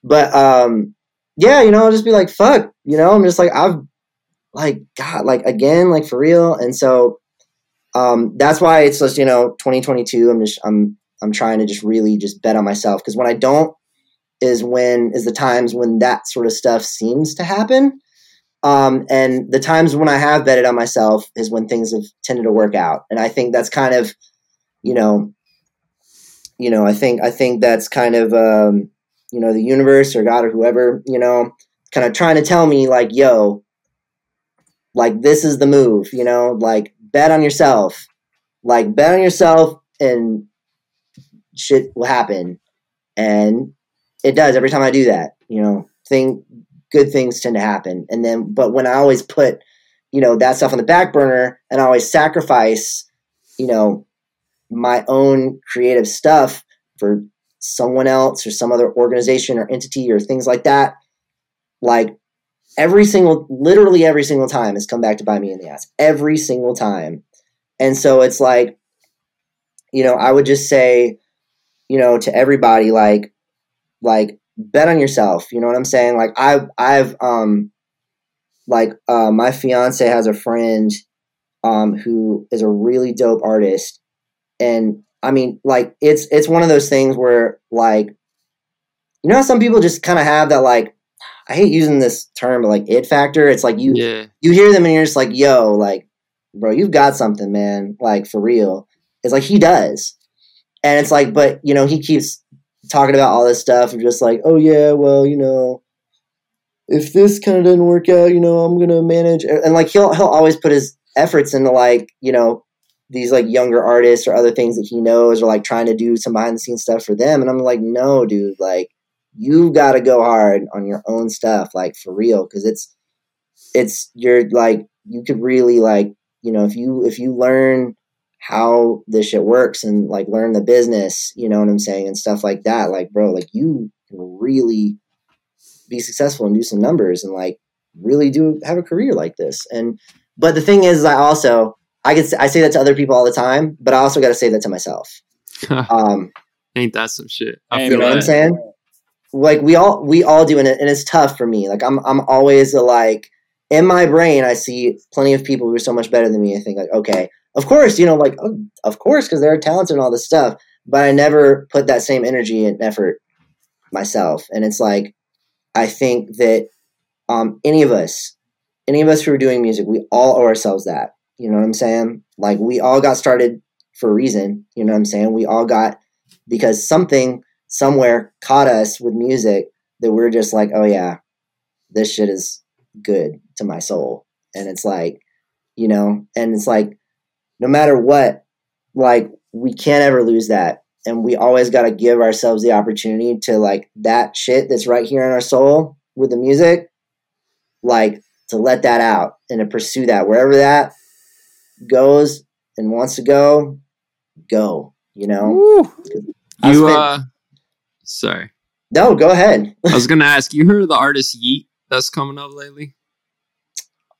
but um, yeah, you know, I'll just be like, fuck, you know, I'm just like, I've like, God, like again, like for real, and so um, that's why it's just you know, 2022. I'm just, I'm, I'm trying to just really just bet on myself because when I don't, is when is the times when that sort of stuff seems to happen. Um, and the times when I have betted on myself is when things have tended to work out, and I think that's kind of, you know, you know, I think I think that's kind of um, you know the universe or God or whoever you know, kind of trying to tell me like, yo, like this is the move, you know, like bet on yourself, like bet on yourself, and shit will happen, and it does every time I do that, you know, thing good things tend to happen, and then but when I always put you know that stuff on the back burner and I always sacrifice, you know, my own creative stuff for someone else or some other organization or entity or things like that like every single literally every single time has come back to bite me in the ass. Every single time. And so it's like you know i would just say you know to everybody like like bet on yourself. You know what i'm saying? Like i've i've um like uh my fiance has a friend um who is a really dope artist. And I mean, like it's it's one of those things where like you know how some people just kind of have that like I hate using this term, but like it factor. It's like you Yeah. you hear them and you're just like, yo, like, bro, you've got something, man. Like for real. It's like he does. and it's like, but you know, he keeps talking about all this stuff and just like, oh yeah, well, you know, if this kind of doesn't work out, you know, I'm gonna manage, and like he'll he'll always put his efforts into like you know these like younger artists or other things that he knows or like trying to do some behind the scenes stuff for them, and I'm like, no, dude, like you got to go hard on your own stuff, like for real, because it's it's you're like you could really like you know if you if you learn how this shit works and like learn the business, you know what I'm saying, and stuff like that. Like, bro, like you can really be successful and do some numbers and like really do have a career like this. And but the thing is, I also I can I say that to other people all the time, but I also got to say that to myself. Um, Ain't that some shit? I Ain't you feel know what I'm saying? Like we all we all do, and, it, and it's tough for me. Like I'm I'm always a, like in my brain, I see plenty of people who are so much better than me. I think like, okay, of course, you know, like oh, of course because they're talented and all this stuff. But I never put that same energy and effort myself. And it's like I think that um, any of us, any of us who are doing music, we all owe ourselves that. You know what I'm saying? Like we all got started for a reason. You know what I'm saying? We all got because something somewhere caught us with music that we're just like, oh yeah, this shit is good to my soul. And it's like, you know, and it's like, no matter what, like we can't ever lose that. And we always got to give ourselves the opportunity to like that shit that's right here in our soul with the music, like to let that out and to pursue that wherever that goes and wants to go, go, you know? You spent- uh, sorry. No, go ahead. I was gonna ask. You heard of the artist Yeat that's coming up lately?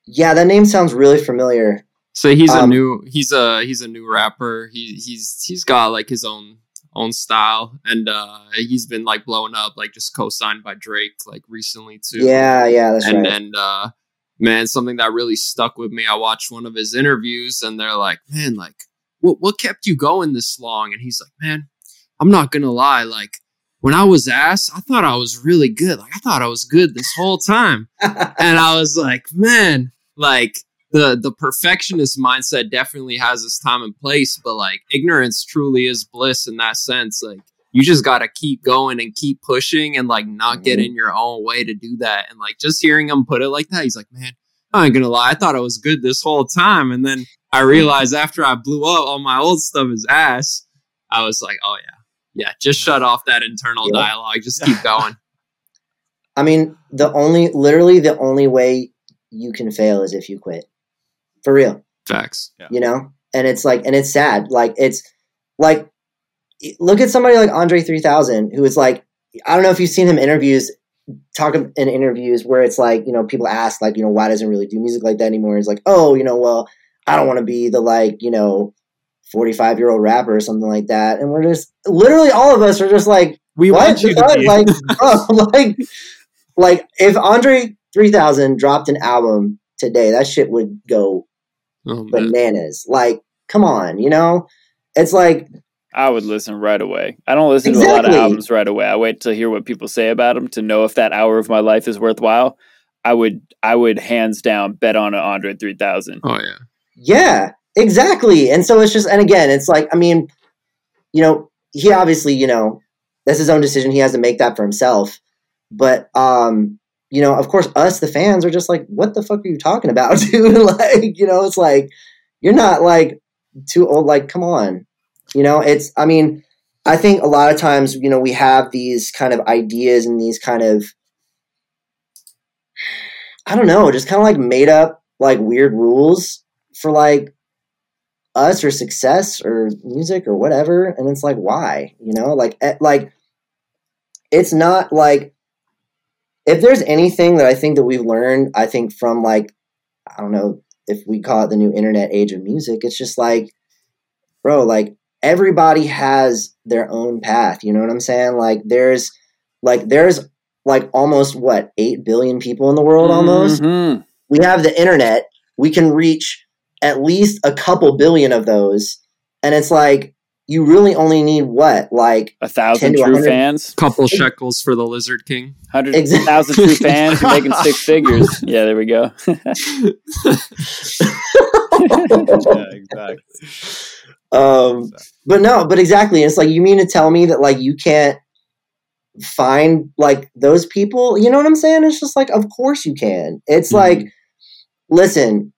Yeah, that name sounds really familiar. So he's a Um, new he's a he's a new rapper. He he's he's got like his own own style and uh he's been like blowing up like just co-signed by Drake like recently too. Yeah, yeah, that's and right. and uh man something that really stuck with me. I watched one of his interviews and they're like, "Man, like what what kept you going this long?" And he's like, "Man, I'm not going to lie, like when I was asked, I thought I was really good. Like I thought I was good this whole time." and I was like, man, like the the perfectionist mindset definitely has its time and place, but like ignorance truly is bliss in that sense. Like you just gotta keep going and keep pushing and like not get mm-hmm. in your own way to do that. And like just hearing him put it like that, he's like, man, I ain't gonna lie, I thought I was good this whole time, and then I mm-hmm. realized after I blew up, all my old stuff is ass. I was like, oh yeah, yeah, just shut off that internal Yeah. dialogue, just keep going. I mean, the only, literally, the only way you can fail is if you quit. For real, Facts. you know? And it's like, and it's sad. Like, it's like, look at somebody like Andre 3000, who is like, I don't know if you've seen him interviews, talk in interviews where it's like, you know, people ask, like, you know, why doesn't really do music like that anymore? He's like, oh, you know, well, I don't want to be the, like, you know, 45 year old rapper or something like that. And we're just, literally, all of us are just like, We what want the you to be. like, bro, like, like if Andre 3000 dropped an album today, that shit would go Oh, man. bananas. Like, come on, you know? It's like, I would listen right away. I don't listen to a lot of albums right away. I wait to hear what people say about them to know if that hour of my life is worthwhile. I would, I would hands down bet on an Andre three thousand. Oh yeah. yeah, exactly. And so it's just, and again, it's like, I mean, you know, he obviously, you know, that's his own decision. He has to make that for himself. But, um, you know, of course, us, the fans, are just like, what the fuck are you talking about, dude? like, you know, it's like, you're not like too old. Like, come on. You know, it's, I mean, I think a lot of times, you know, we have these kind of ideas and these kind of, I don't know, just kind of like made up like weird rules for like us or success or music or whatever. And it's like, why? You know, like, eh, like, it's not like, if there's anything that I think that we've learned, I think from like, I don't know if we call it the new internet age of music, it's just like, bro, like everybody has their own path. You know what I'm saying? Like there's, like there's like almost what eight billion people in the world almost. Mhm. We have the internet. We can reach at least a couple billion of those, and it's like you really only need what like A thousand true 100. fans, Couple shekels for the Lizard King. hundred Exact- thousand true fans, making six figures. Yeah, there we go. yeah, exactly. um, but no, but exactly. It's like you mean to tell me that like you can't find like those people? You know what I'm saying? It's just like, of course you can. It's Mhm. like, listen,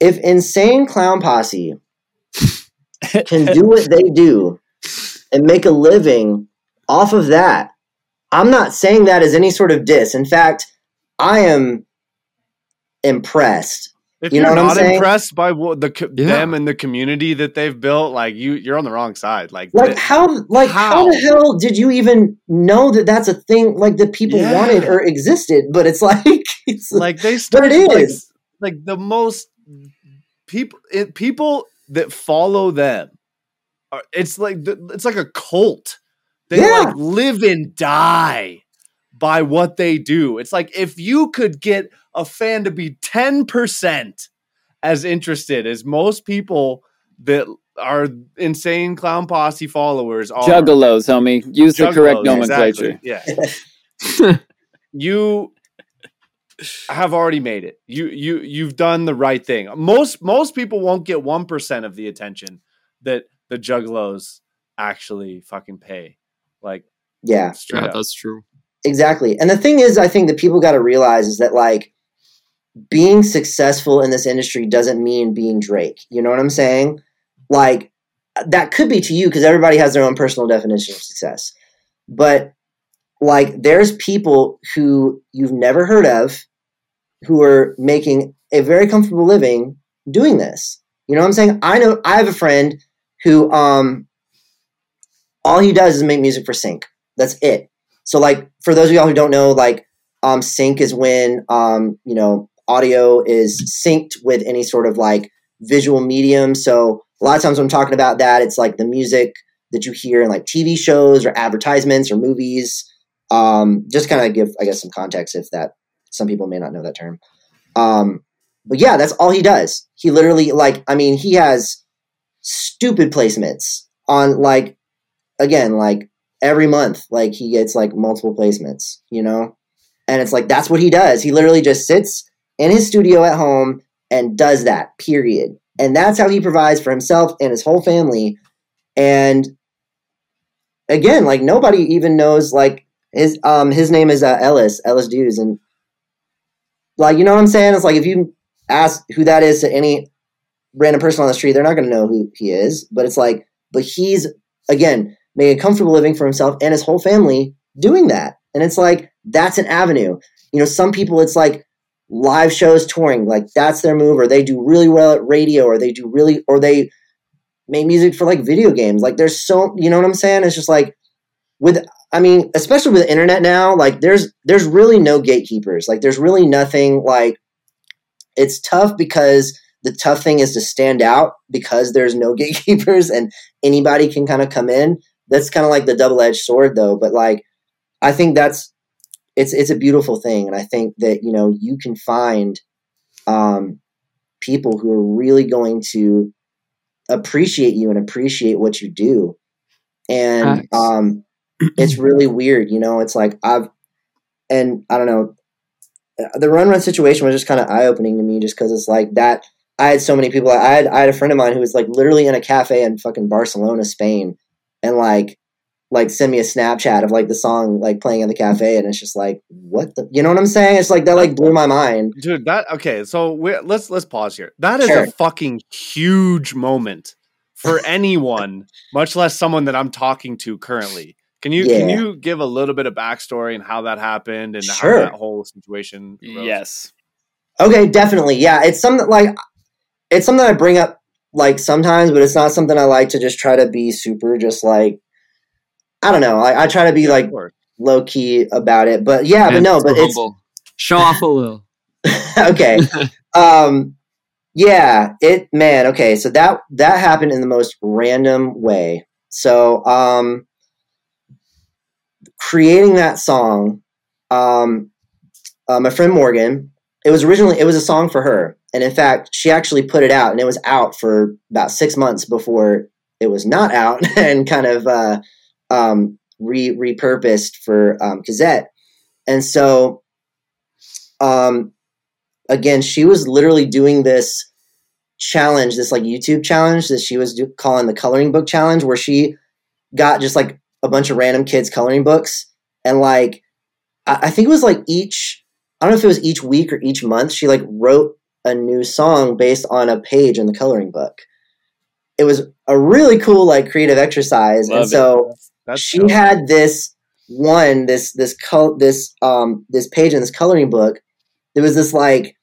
if insane clown posse can do what they do and make a living off of that, I'm not saying that as any sort of diss. In fact, I am impressed. If You you know are what I'm not saying? impressed by what the co- Yeah. them and the community that they've built, like you, you're on the wrong side. Like, Like th- how like how? How? the hell did you even know that that's a thing like that people Yeah. wanted or existed? But it's like it's like they but started it like, like the most people it, people that follow them are, it's like it's like a cult they Yeah. like live and die by what they do it's like if you could get a fan to be 10% as interested as most people that are insane clown posse followers are Juggalos, homie. Use the correct nomenclature. exactly, Yeah. you have already made it. You you you've done the right thing. Most most people won't get one percent of the attention that the juggalos actually fucking pay. Like Yeah, Yeah, up. that's true. exactly. And the thing is, I think that people got to realize is that like being successful in this industry doesn't mean being Drake. You know what I'm saying? Like that could be to you because everybody has their own personal definition of success. But like there's people who you've never heard of who are making a very comfortable living doing this. You know what I'm saying? I know I have a friend who um all he does is make music for Sync. That's it. So like for those of y'all who don't know, like um sync is when um, you know, audio is synced with any sort of like visual medium. So a lot of times when I'm talking about that, it's like the music that you hear in like TV shows or advertisements or movies. Um, just kind of give, I guess, some context if that some people may not know that term. Um, but yeah, that's all he does. He literally like, I mean, he has stupid placements on like, again, like every month, like he gets like multiple placements, you know, and it's like that's what he does. He literally just sits in his studio at home and does that. Period. And that's how he provides for himself and his whole family. And again, like nobody even knows like his um his name is uh, Ellis Ellis Dews, and like you know what I'm saying. It's like if you ask who that is to any random person on the street, they're not going to know who he is. But it's like, but he's again making a comfortable living for himself and his whole family doing that, and it's like that's an avenue. You know, some people it's like live shows touring, like that's their move, or they do really well at radio, or they do really, or they make music for like video games. Like there's so you know what I'm saying? It's just like with I mean, especially with the internet now, like there's there's really no gatekeepers. Like there's really nothing like it's tough because the tough thing is to stand out because there's no gatekeepers and anybody can kind of come in. That's kind of like the double-edged sword though, but like I think that's it's it's a beautiful thing and I think that, you know, you can find um people who are really going to appreciate you and appreciate what you do. And Facts. um it's really weird, you know. It's like I've and I don't know. The run run situation was just kind of eye opening to me, just because it's like that. I had so many people. I had I had a friend of mine who was like literally in a cafe in fucking Barcelona, Spain, and like like send me a Snapchat of like the song like playing in the cafe, and it's just like what the you know what I'm saying? It's like that like blew my mind. dude that okay so we let's let's pause here that is Sure. a fucking huge moment for anyone much less someone that i'm talking to currently can you can you give a little bit of backstory and how that happened and Sure. how that whole situation arose? Yes. Okay, definitely. Yeah, it's something like it's something I bring up like sometimes, but it's not something I like to just try to be super just like I don't know. I, I try to be Yeah, like low key about it. But yeah, but no, so but it's humble. show off a little. okay. Um yeah, it man, okay. So that that happened in the most random way. So um creating that song um uh, my friend Morgan, it was originally it was a song for her. And in fact, she actually put it out and it was out for about 6 months before it was not out and kind of uh um re repurposed for um Cazzette. And so um again, she was literally doing this challenge, this like YouTube challenge that she was do- calling the coloring book challenge, where she got just like a bunch of random kids coloring books and like I, I think it was like each I don't know if it was each week or each month she like wrote a new song based on a page in the coloring book. It was a really cool like creative exercise, Love and it. so That's she dope. had this one this this col- this um this page in this coloring book. There was this like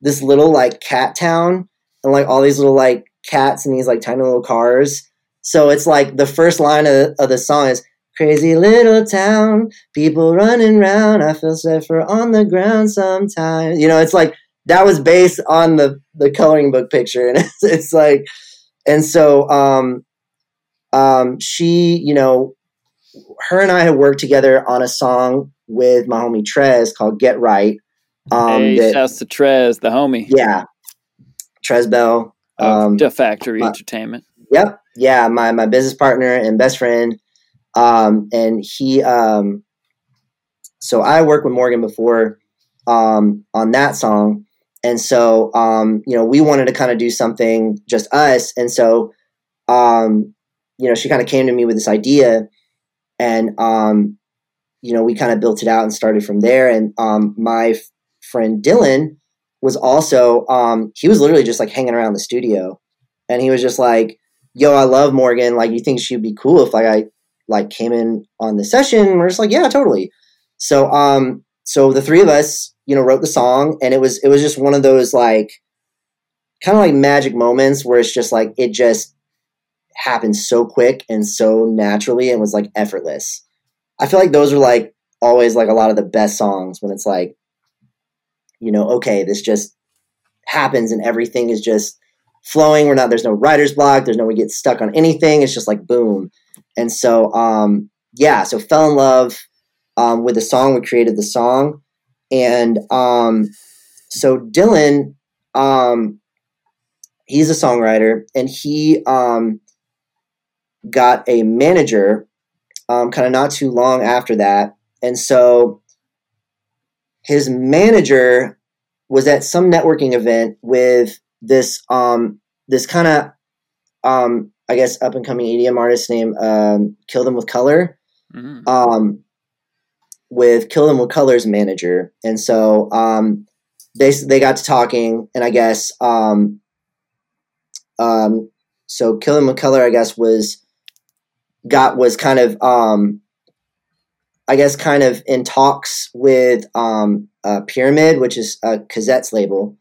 this little like cat town and like all these little like cats and these like tiny little cars. So it's like the first line of, of the song is crazy little town, people running round. I feel safer on the ground sometimes. You know, it's like that was based on the the coloring book picture, and it's, it's like, and so um, um, she, you know, her and I had worked together on a song with my homie Trez called "Get Right." Um, hey, that- shouts to Trez, the homie yeah, Trez Bell. Um, the Factory Entertainment. Yep. Yeah, my my business partner and best friend. Um, and he um so I worked with Morgan before um on that song. And so um, you know, we wanted to kind of do something just us. And so um, you know, she kind of came to me with this idea and um, you know, we kind of built it out and started from there. And um my f- friend Dylan was also um he was literally just like hanging around the studio and he was just like, "Yo, I love Morgan. Like, you think she'd be cool if like I like came in on the session?" We're just like, "Yeah, totally." So, um, so the three of us, you know, wrote the song, and it was it was just one of those like kind of like magic moments where it's just like it just happened so quick and so naturally and was like effortless. I feel like those are like always like a lot of the best songs when it's like, you know, okay, this just happens and everything is just flowing. We're not there's no writer's block. There's no we get stuck on anything. It's just like boom. And so um yeah, so fell in love um with the song. We created the song. And um so Dylan um he's a songwriter and he um got a manager um kind of not too long after that. And so his manager was at some networking event with this um this kind of um I guess up and coming EDM artist named um Kill Them with Color Mhm. um with Kill Them with Color's manager and so um they they got to talking and I guess um um so Kill Them with Color I guess was got was kind of um I guess kind of in talks with um uh, Pyramid which is uh, Cazzette's label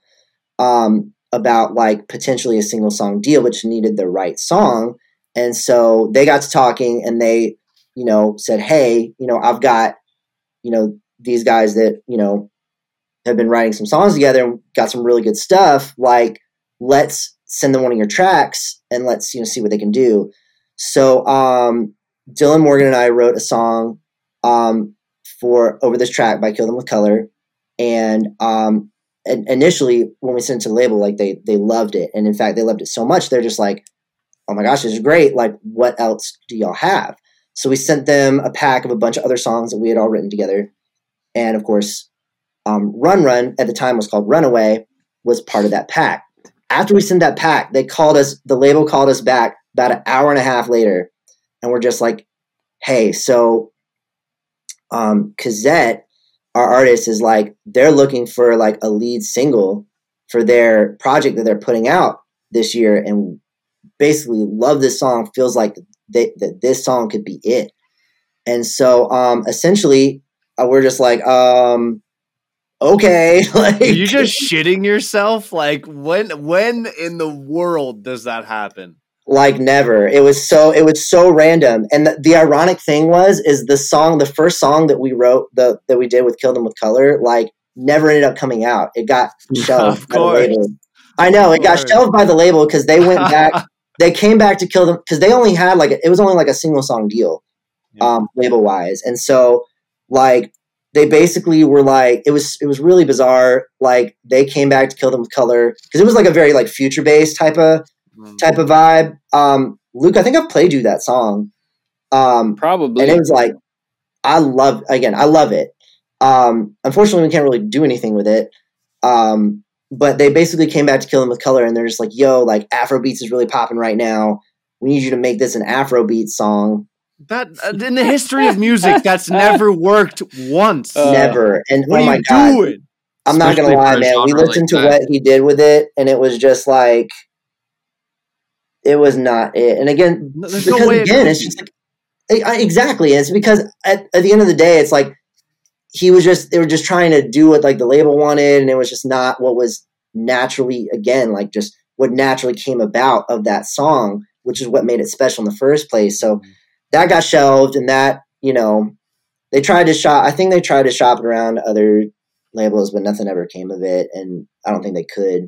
um, about like potentially a single song deal, which needed the right song. And so they got to talking and they, you know, said, Hey, you know, I've got, you know, these guys that, you know, have been writing some songs together and got some really good stuff. Like, let's send them one of your tracks and let's, you know, see what they can do. So, um, Dylan Morgan and I wrote a song, um, for over this track by Kill Them with Color. And, um, initially when we sent it to the label like they they loved it. And in fact they loved it so much they're just like oh my gosh this is great. Like what else do y'all have? So we sent them a pack of a bunch of other songs that we had all written together. And of course um, run run at the time was called runaway was part of that pack. After we sent that pack they called us the label called us back about an hour and a half later and we're just like hey so um Cazzette our artist is like they're looking for like a lead single for their project that they're putting out this year and basically love this song feels like they, that this song could be it and so um essentially uh, we're just like um okay like Are you just shitting yourself? Like when when in the world does that happen? Like never. It was so it was so random. And the, the ironic thing was is the song the first song that we wrote the that we did with kill them with color like never ended up coming out. It got shelved Of by the label. I know it got shelved by the label because they went back they came back to kill them because they only had like it was only like a single song deal Yeah. um label wise and so like they basically were like it was it was really bizarre. Like they came back to kill them with color because it was like a very like future based type of. Type of vibe. Um, Luke, I think I've played you that song. Um, Probably. and it was like, I love, again, I love it. Um, unfortunately, we can't really do anything with it. Um, but they basically came back to Kill 'Em with Color, and they're just like, "Yo, like Afrobeats is really popping right now. We need you to make this an Afrobeat song." That uh, in the history of music, that's never worked once. Uh, Never. And what oh are my you god, doing? I'm not gonna lie, man. We genre listened like to that. what he did with it, and it was just like it was not it. And again, No, because no again, it's just like I- exactly. It's because at, at the end of the day, it's like he was just they were just trying to do what like the label wanted, and it was just not what was naturally again like just what naturally came about of that song, which is what made it special in the first place. So that got shelved, and that you know they tried to shop. I think they tried to shop it around other labels, but nothing ever came of it, and I don't think they could.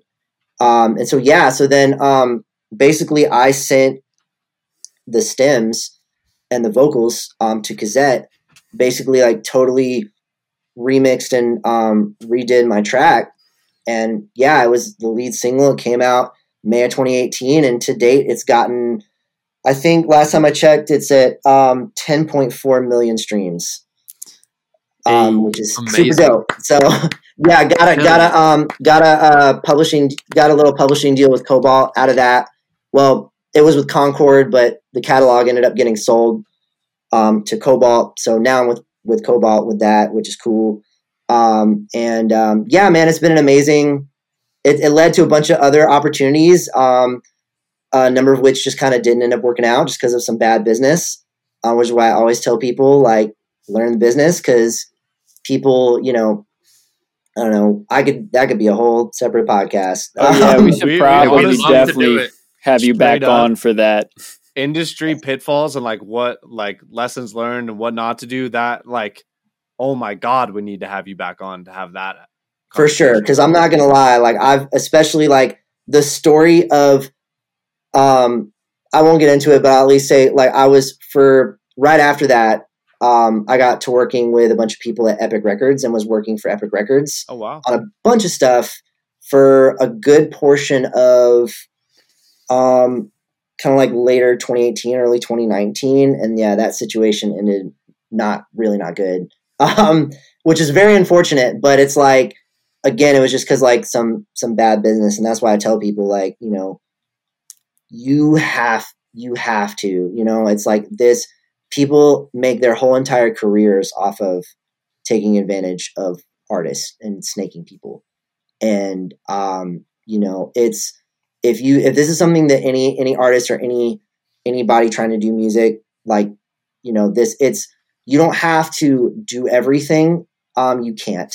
Um, and so yeah, so then um, basically I sent the stems and the vocals um, to Cazzette, basically like totally remixed and um, redid my track. And yeah, it was the lead single. It came out May of 2018, and to date, it's gotten. I think last time I checked, it's at um, 10.4 million streams, um, which is Amazing. super dope. So yeah, got a got a um got a uh, publishing got a little publishing deal with Kobalt out of that. Well, it was with Concord, but the catalog ended up getting sold um, to Kobalt. So now I'm with with Kobalt with that, which is cool. Um, and um, yeah, man, it's been an amazing. It, it led to a bunch of other opportunities. Um, a number of which just kind of didn't end up working out just because of some bad business. Uh, which is why I always tell people like learn the business because people, you know, I don't know. I could that could be a whole separate podcast. Oh, yeah, we should we- we probably honestly- love to do definitely it. Have you back up. on for that. industry pitfalls and like what like lessons learned and what not to do that like oh my god we need to have you back on to have that for sure because i'm not gonna lie like i've especially like the story of um i won't get into it but i'll at least say like i was for right after that um i got to working with a bunch of people at epic records and was working for epic records oh wow on a bunch of stuff for a good portion of um kind of like later 2018 early 2019 and yeah that situation ended not really not good. Um which is very unfortunate but it's like again it was just because like some some bad business and that's why i tell people like you know you have you have to you know? It's like this people make their whole entire careers off of taking advantage of artists and snaking people. And um you know it's if you if this is something that any any artist or any anybody trying to do music like you know this it's you don't have to do everything. Um you can't.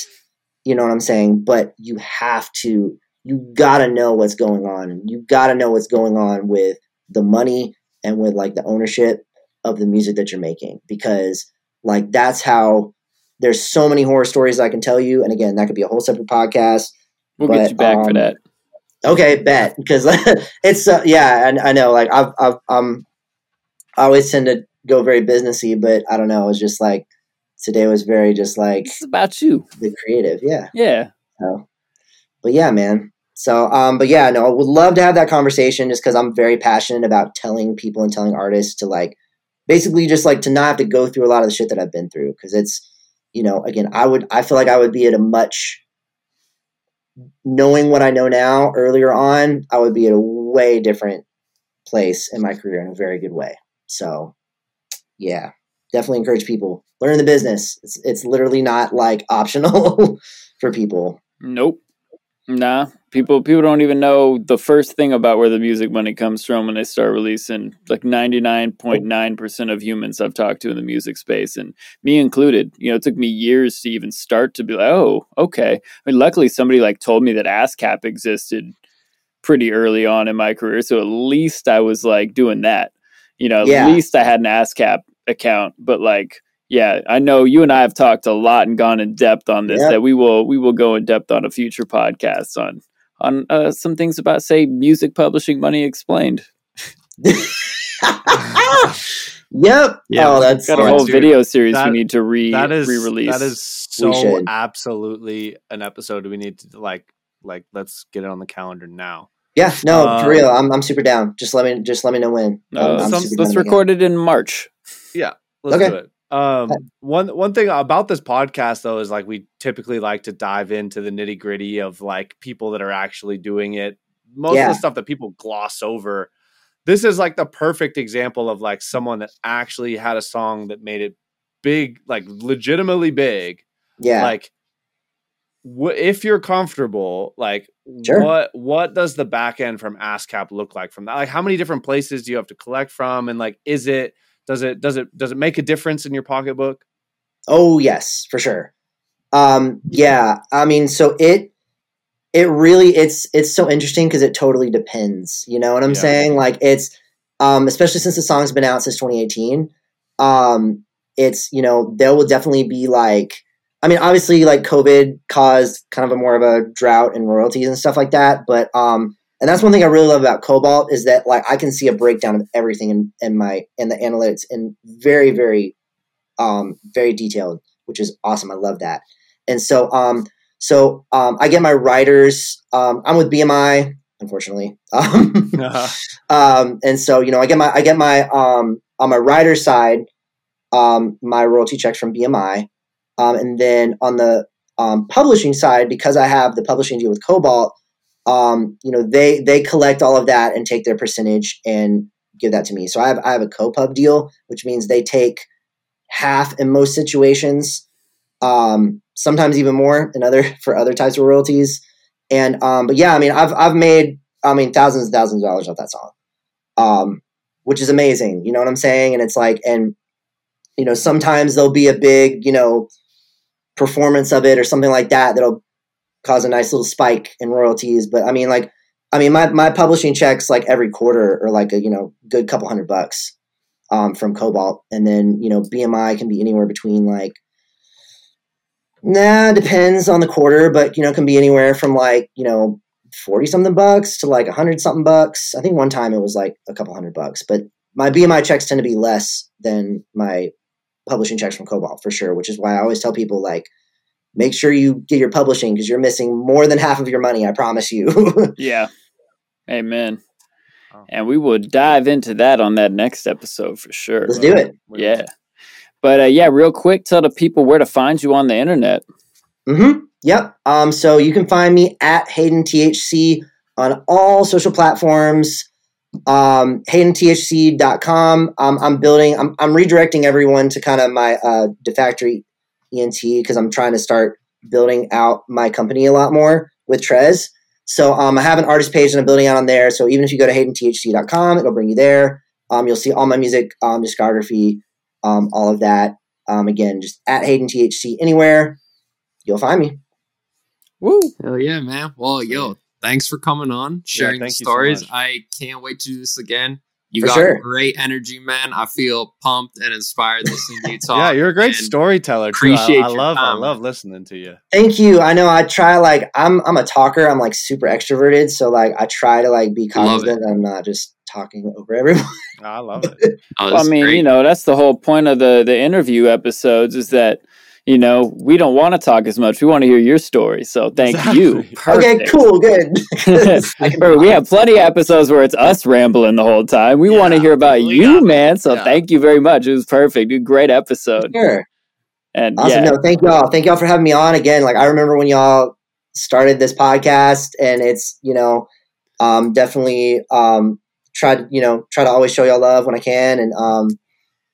You know what i'm saying? But you have to you gotta know what's going on. You gotta know what's going on with the money and with like the ownership of the music that you're making. Because like that's how there's so many horror stories i can tell you. And again that could be a whole separate podcast. We'll But, get you back for um, that. Okay, bet because it's uh, yeah, and I know like I've I've um I always tend to go very businessy, but I don't know. It was just like today was very just like This is about you. the creative, yeah. Yeah. So, but yeah, man. So um, but yeah, no, I would love to have that conversation just because I'm very passionate about telling people and telling artists to like basically just like to not have to go through a lot of the shit that I've been through because it's you know again I would I feel like I would be at a much knowing what I know now earlier on, I would be at a way different place in my career in a very good way. So, yeah, definitely encourage people learn the business. It's it's literally not like optional for people. Nope. Nah. People people don't even know the first thing about where the music money comes from when they start releasing. Like ninety nine point nine percent of humans I've talked to in the music space, and me included. You know, it took me years to even start to be like, oh, okay. I mean, luckily somebody like told me that ASCAP existed pretty early on in my career, so at least I was like doing that. You know, at Yeah. least I had an ASCAP account, but like yeah, I know you and I have talked a lot and gone in depth on this. Yep. That we will we will go in depth on a future podcast on on uh, some things about say music publishing money explained. yep. Yeah, oh, that's Got a whole dude, video series that- we need to re that is re-release. that is so absolutely an episode we need to like like let's get it on the calendar now yeah. No, Um, for real. I'm I'm super down. Just let me just let me know when. Uh, I'm some- let's down again. record it in March. Yeah, let's Okay. do it Um, one one thing about this podcast though is like we typically like to dive into the nitty gritty of like people that are actually doing it. Most Yeah. of the stuff that people gloss over. This is like the perfect example of like someone that actually had a song that made it big, like legitimately big. Yeah. Like, wh- if you're comfortable, like, Sure. what what does the back end from ASCAP look like from that? Like, how many different places do you have to collect from, and like, is it does it does it does it make a difference in your pocketbook? Oh yes, for sure. Um, yeah, I mean, so it it really it's it's so interesting because it totally depends. You know what I'm Yeah. saying? Like it's um, especially since the song's been out since 2018. Um, it's you know there will definitely be like I mean obviously like COVID caused kind of a more of a drought in royalties and stuff like that, but um, and that's one thing I really love about Kobalt is that like I can see a breakdown of everything in, in my in the analytics in very very um, very detailed, which is awesome. I love that. And so, um, so um, I get my writers. Um, I'm with BMI, unfortunately. Um, um, and so, you know, I get my I get my um, on my writer side, um, my royalty checks from BMI, um, and then on the um, publishing side, because I have the publishing deal with Kobalt, um, you know, they they collect all of that and take their percentage and give that to me. So I have I have a co-pub deal, which means they take half in most situations, um, sometimes even more in other for other types of royalties. And um, but yeah, I mean, I've I've made I mean thousands and thousands of dollars off that song, um, which is amazing. You know what I'm saying? And it's like, and you know, sometimes there'll be a big you know performance of it or something like that that'll cause a nice little spike in royalties. But I mean, like, I mean, my my publishing checks like every quarter are like a you know good couple hundred bucks um, from Kobalt, and then you know BMI can be anywhere between like nah depends on the quarter, but you know can be anywhere from like you know forty something bucks to like a hundred something bucks. I think one time it was like a couple hundred bucks, but my BMI checks tend to be less than my publishing checks from Kobalt for sure, which is why I always tell people like make sure you get your publishing because you're missing more than half of your money. I promise you. Yeah. Amen. Oh. And we will dive into that on that next episode for sure. Let's do it. Yeah. But uh, yeah, real quick, tell the people where to find you on the internet. Mm-hmm. Yep. Um, so you can find me at Hayden THC on all social platforms. Um, HaydenTHC.com. Um, I'm building, I'm, I'm redirecting everyone to kind of my uh, Da Factory ENT because I'm trying to start building out my company a lot more with Trez. So um, I have an artist page and I'm building out on there. So even if you go to HaydenTHC.com, it'll bring you there. Um, you'll see all my music, um, discography, um, all of that. Um, again, just at Hayden THC anywhere you'll find me. Woo. Hell yeah, man. Well, yo, thanks for coming on, sharing the thank you so stories. I can't wait to do this again. You For got sure. great energy, man. I feel pumped and inspired listening to you talk. yeah, you're a great and storyteller. Too. appreciate I, I your love I love listening to you. Thank you. I know I try like I'm I'm a talker. I'm like super extroverted, so like I try to like be Love it. cognizant. I'm not just talking over everyone. I love it. Oh, Well, I mean, great. you know, that's the whole point of the the interview episodes is that you know we don't want to talk as much. We want to hear your story. So thank you. Exactly. okay, cool, good. I can- Or we have plenty of episodes where it's us rambling the whole time. We want to hear about you, got man. So Yeah. thank you very much. It was perfect. A great episode. Sure. And Awesome. yeah, No, thank y'all. Thank y'all for having me on again. Like I remember when y'all started this podcast, and it's you know um, definitely um, try to you know try to always show y'all love when I can, and um,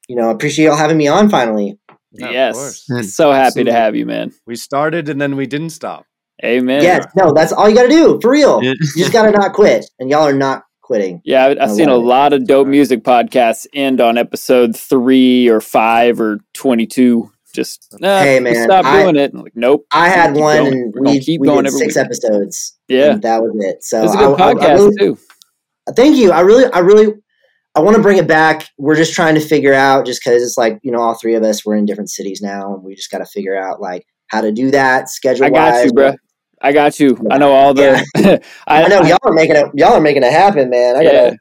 you know appreciate y'all having me on finally. Yeah, yes. So happy absolutely. to have you, man. We started and then we didn't stop. Amen. Yes, no, that's all you got to do for real. You just got to not quit, and y'all are not quitting. Yeah, I- I've seen a lot of dope music podcasts end on episode three or five or twenty-two. Just nah, Hey, man, stop I- doing it. I'm like, nope. I had one, going. and We're gonna we, keep we going did six week. episodes. Yeah, and that was it. So it's a good I- I- I podcast really- too. thank you. I really, I really, I want to bring it back. We're just trying to figure out, just because it's like you know, all three of us we're in different cities now, and we just got to figure out like how to do that schedule. I got you, bro. I got you. I know all the. I, I know y'all are making it. Y'all are making it happen, man. I Yeah. gotta.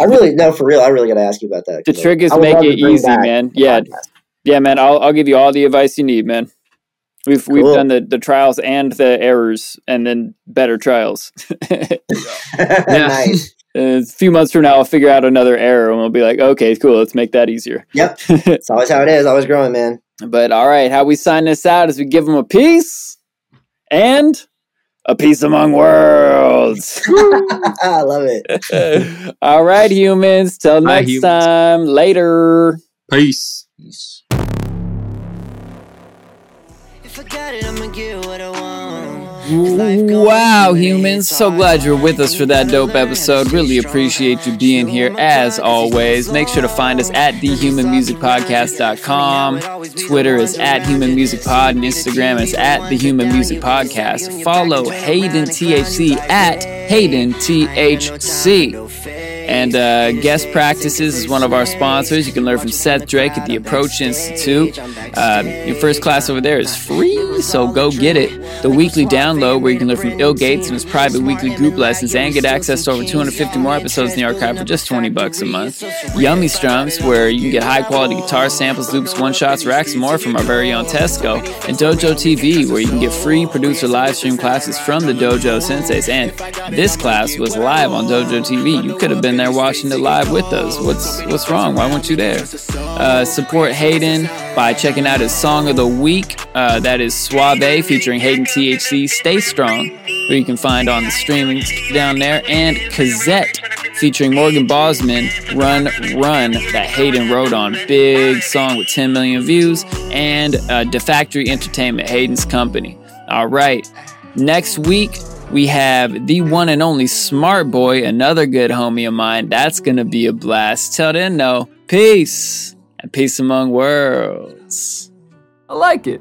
I really no for real. I really gotta ask you about that. The trick is make it easy, man. Yeah, podcast. yeah, man. I'll I'll give you all the advice you need, man. We've we've done the the trials and the errors, and then better trials. nice. A few months from now, I'll figure out another error and we'll be like, okay, cool, let's make that easier. Yep. it's always how it is. Always growing, man. But all right, how we sign this out is we give them a piece and a piece among worlds. I love it. all right, humans. Till next humans. time. Later. Peace. If I got it, I'ma get what I want. Wow, humans. So glad you're with us for that dope episode. Really appreciate you being here as always. Make sure to find us at thehumanmusicpodcast.com. Twitter is at Human Music Pod and Instagram is at The Human Music Podcast. Follow Hayden THC at Hayden THC. And uh, Guest Practices is one of our sponsors. You can learn from Seth Drake at the Approach Institute. Uh, your first class over there is free, so go get it. The weekly download, where you can learn from ill.Gates and his private weekly group lessons, and get access to over 250 more episodes in the archive for just 20 bucks a month. Yummy Strums, where you can get high quality guitar samples, loops, one shots, racks, and more from our very own Tesko. And Dojo TV, where you can get free producer live stream classes from the Dojo Senseis. And this class was live on Dojo TV. You could have been there watching it live with us. What's what's wrong? Why weren't you there? Uh, support Hayden by checking out his song of the week. Uh, that is Suavee featuring Hayden THC. Stay strong, where you can find on the streaming down there, and Cazzette featuring Morgan Bosman. Run, run that Hayden wrote on. Big song with 10 million views, and uh, Da Factory Entertainment, Hayden's company. All right, next week we have the one and only Smart Boy, another good homie of mine. That's gonna be a blast. Till then, though, peace and peace among worlds. I like it.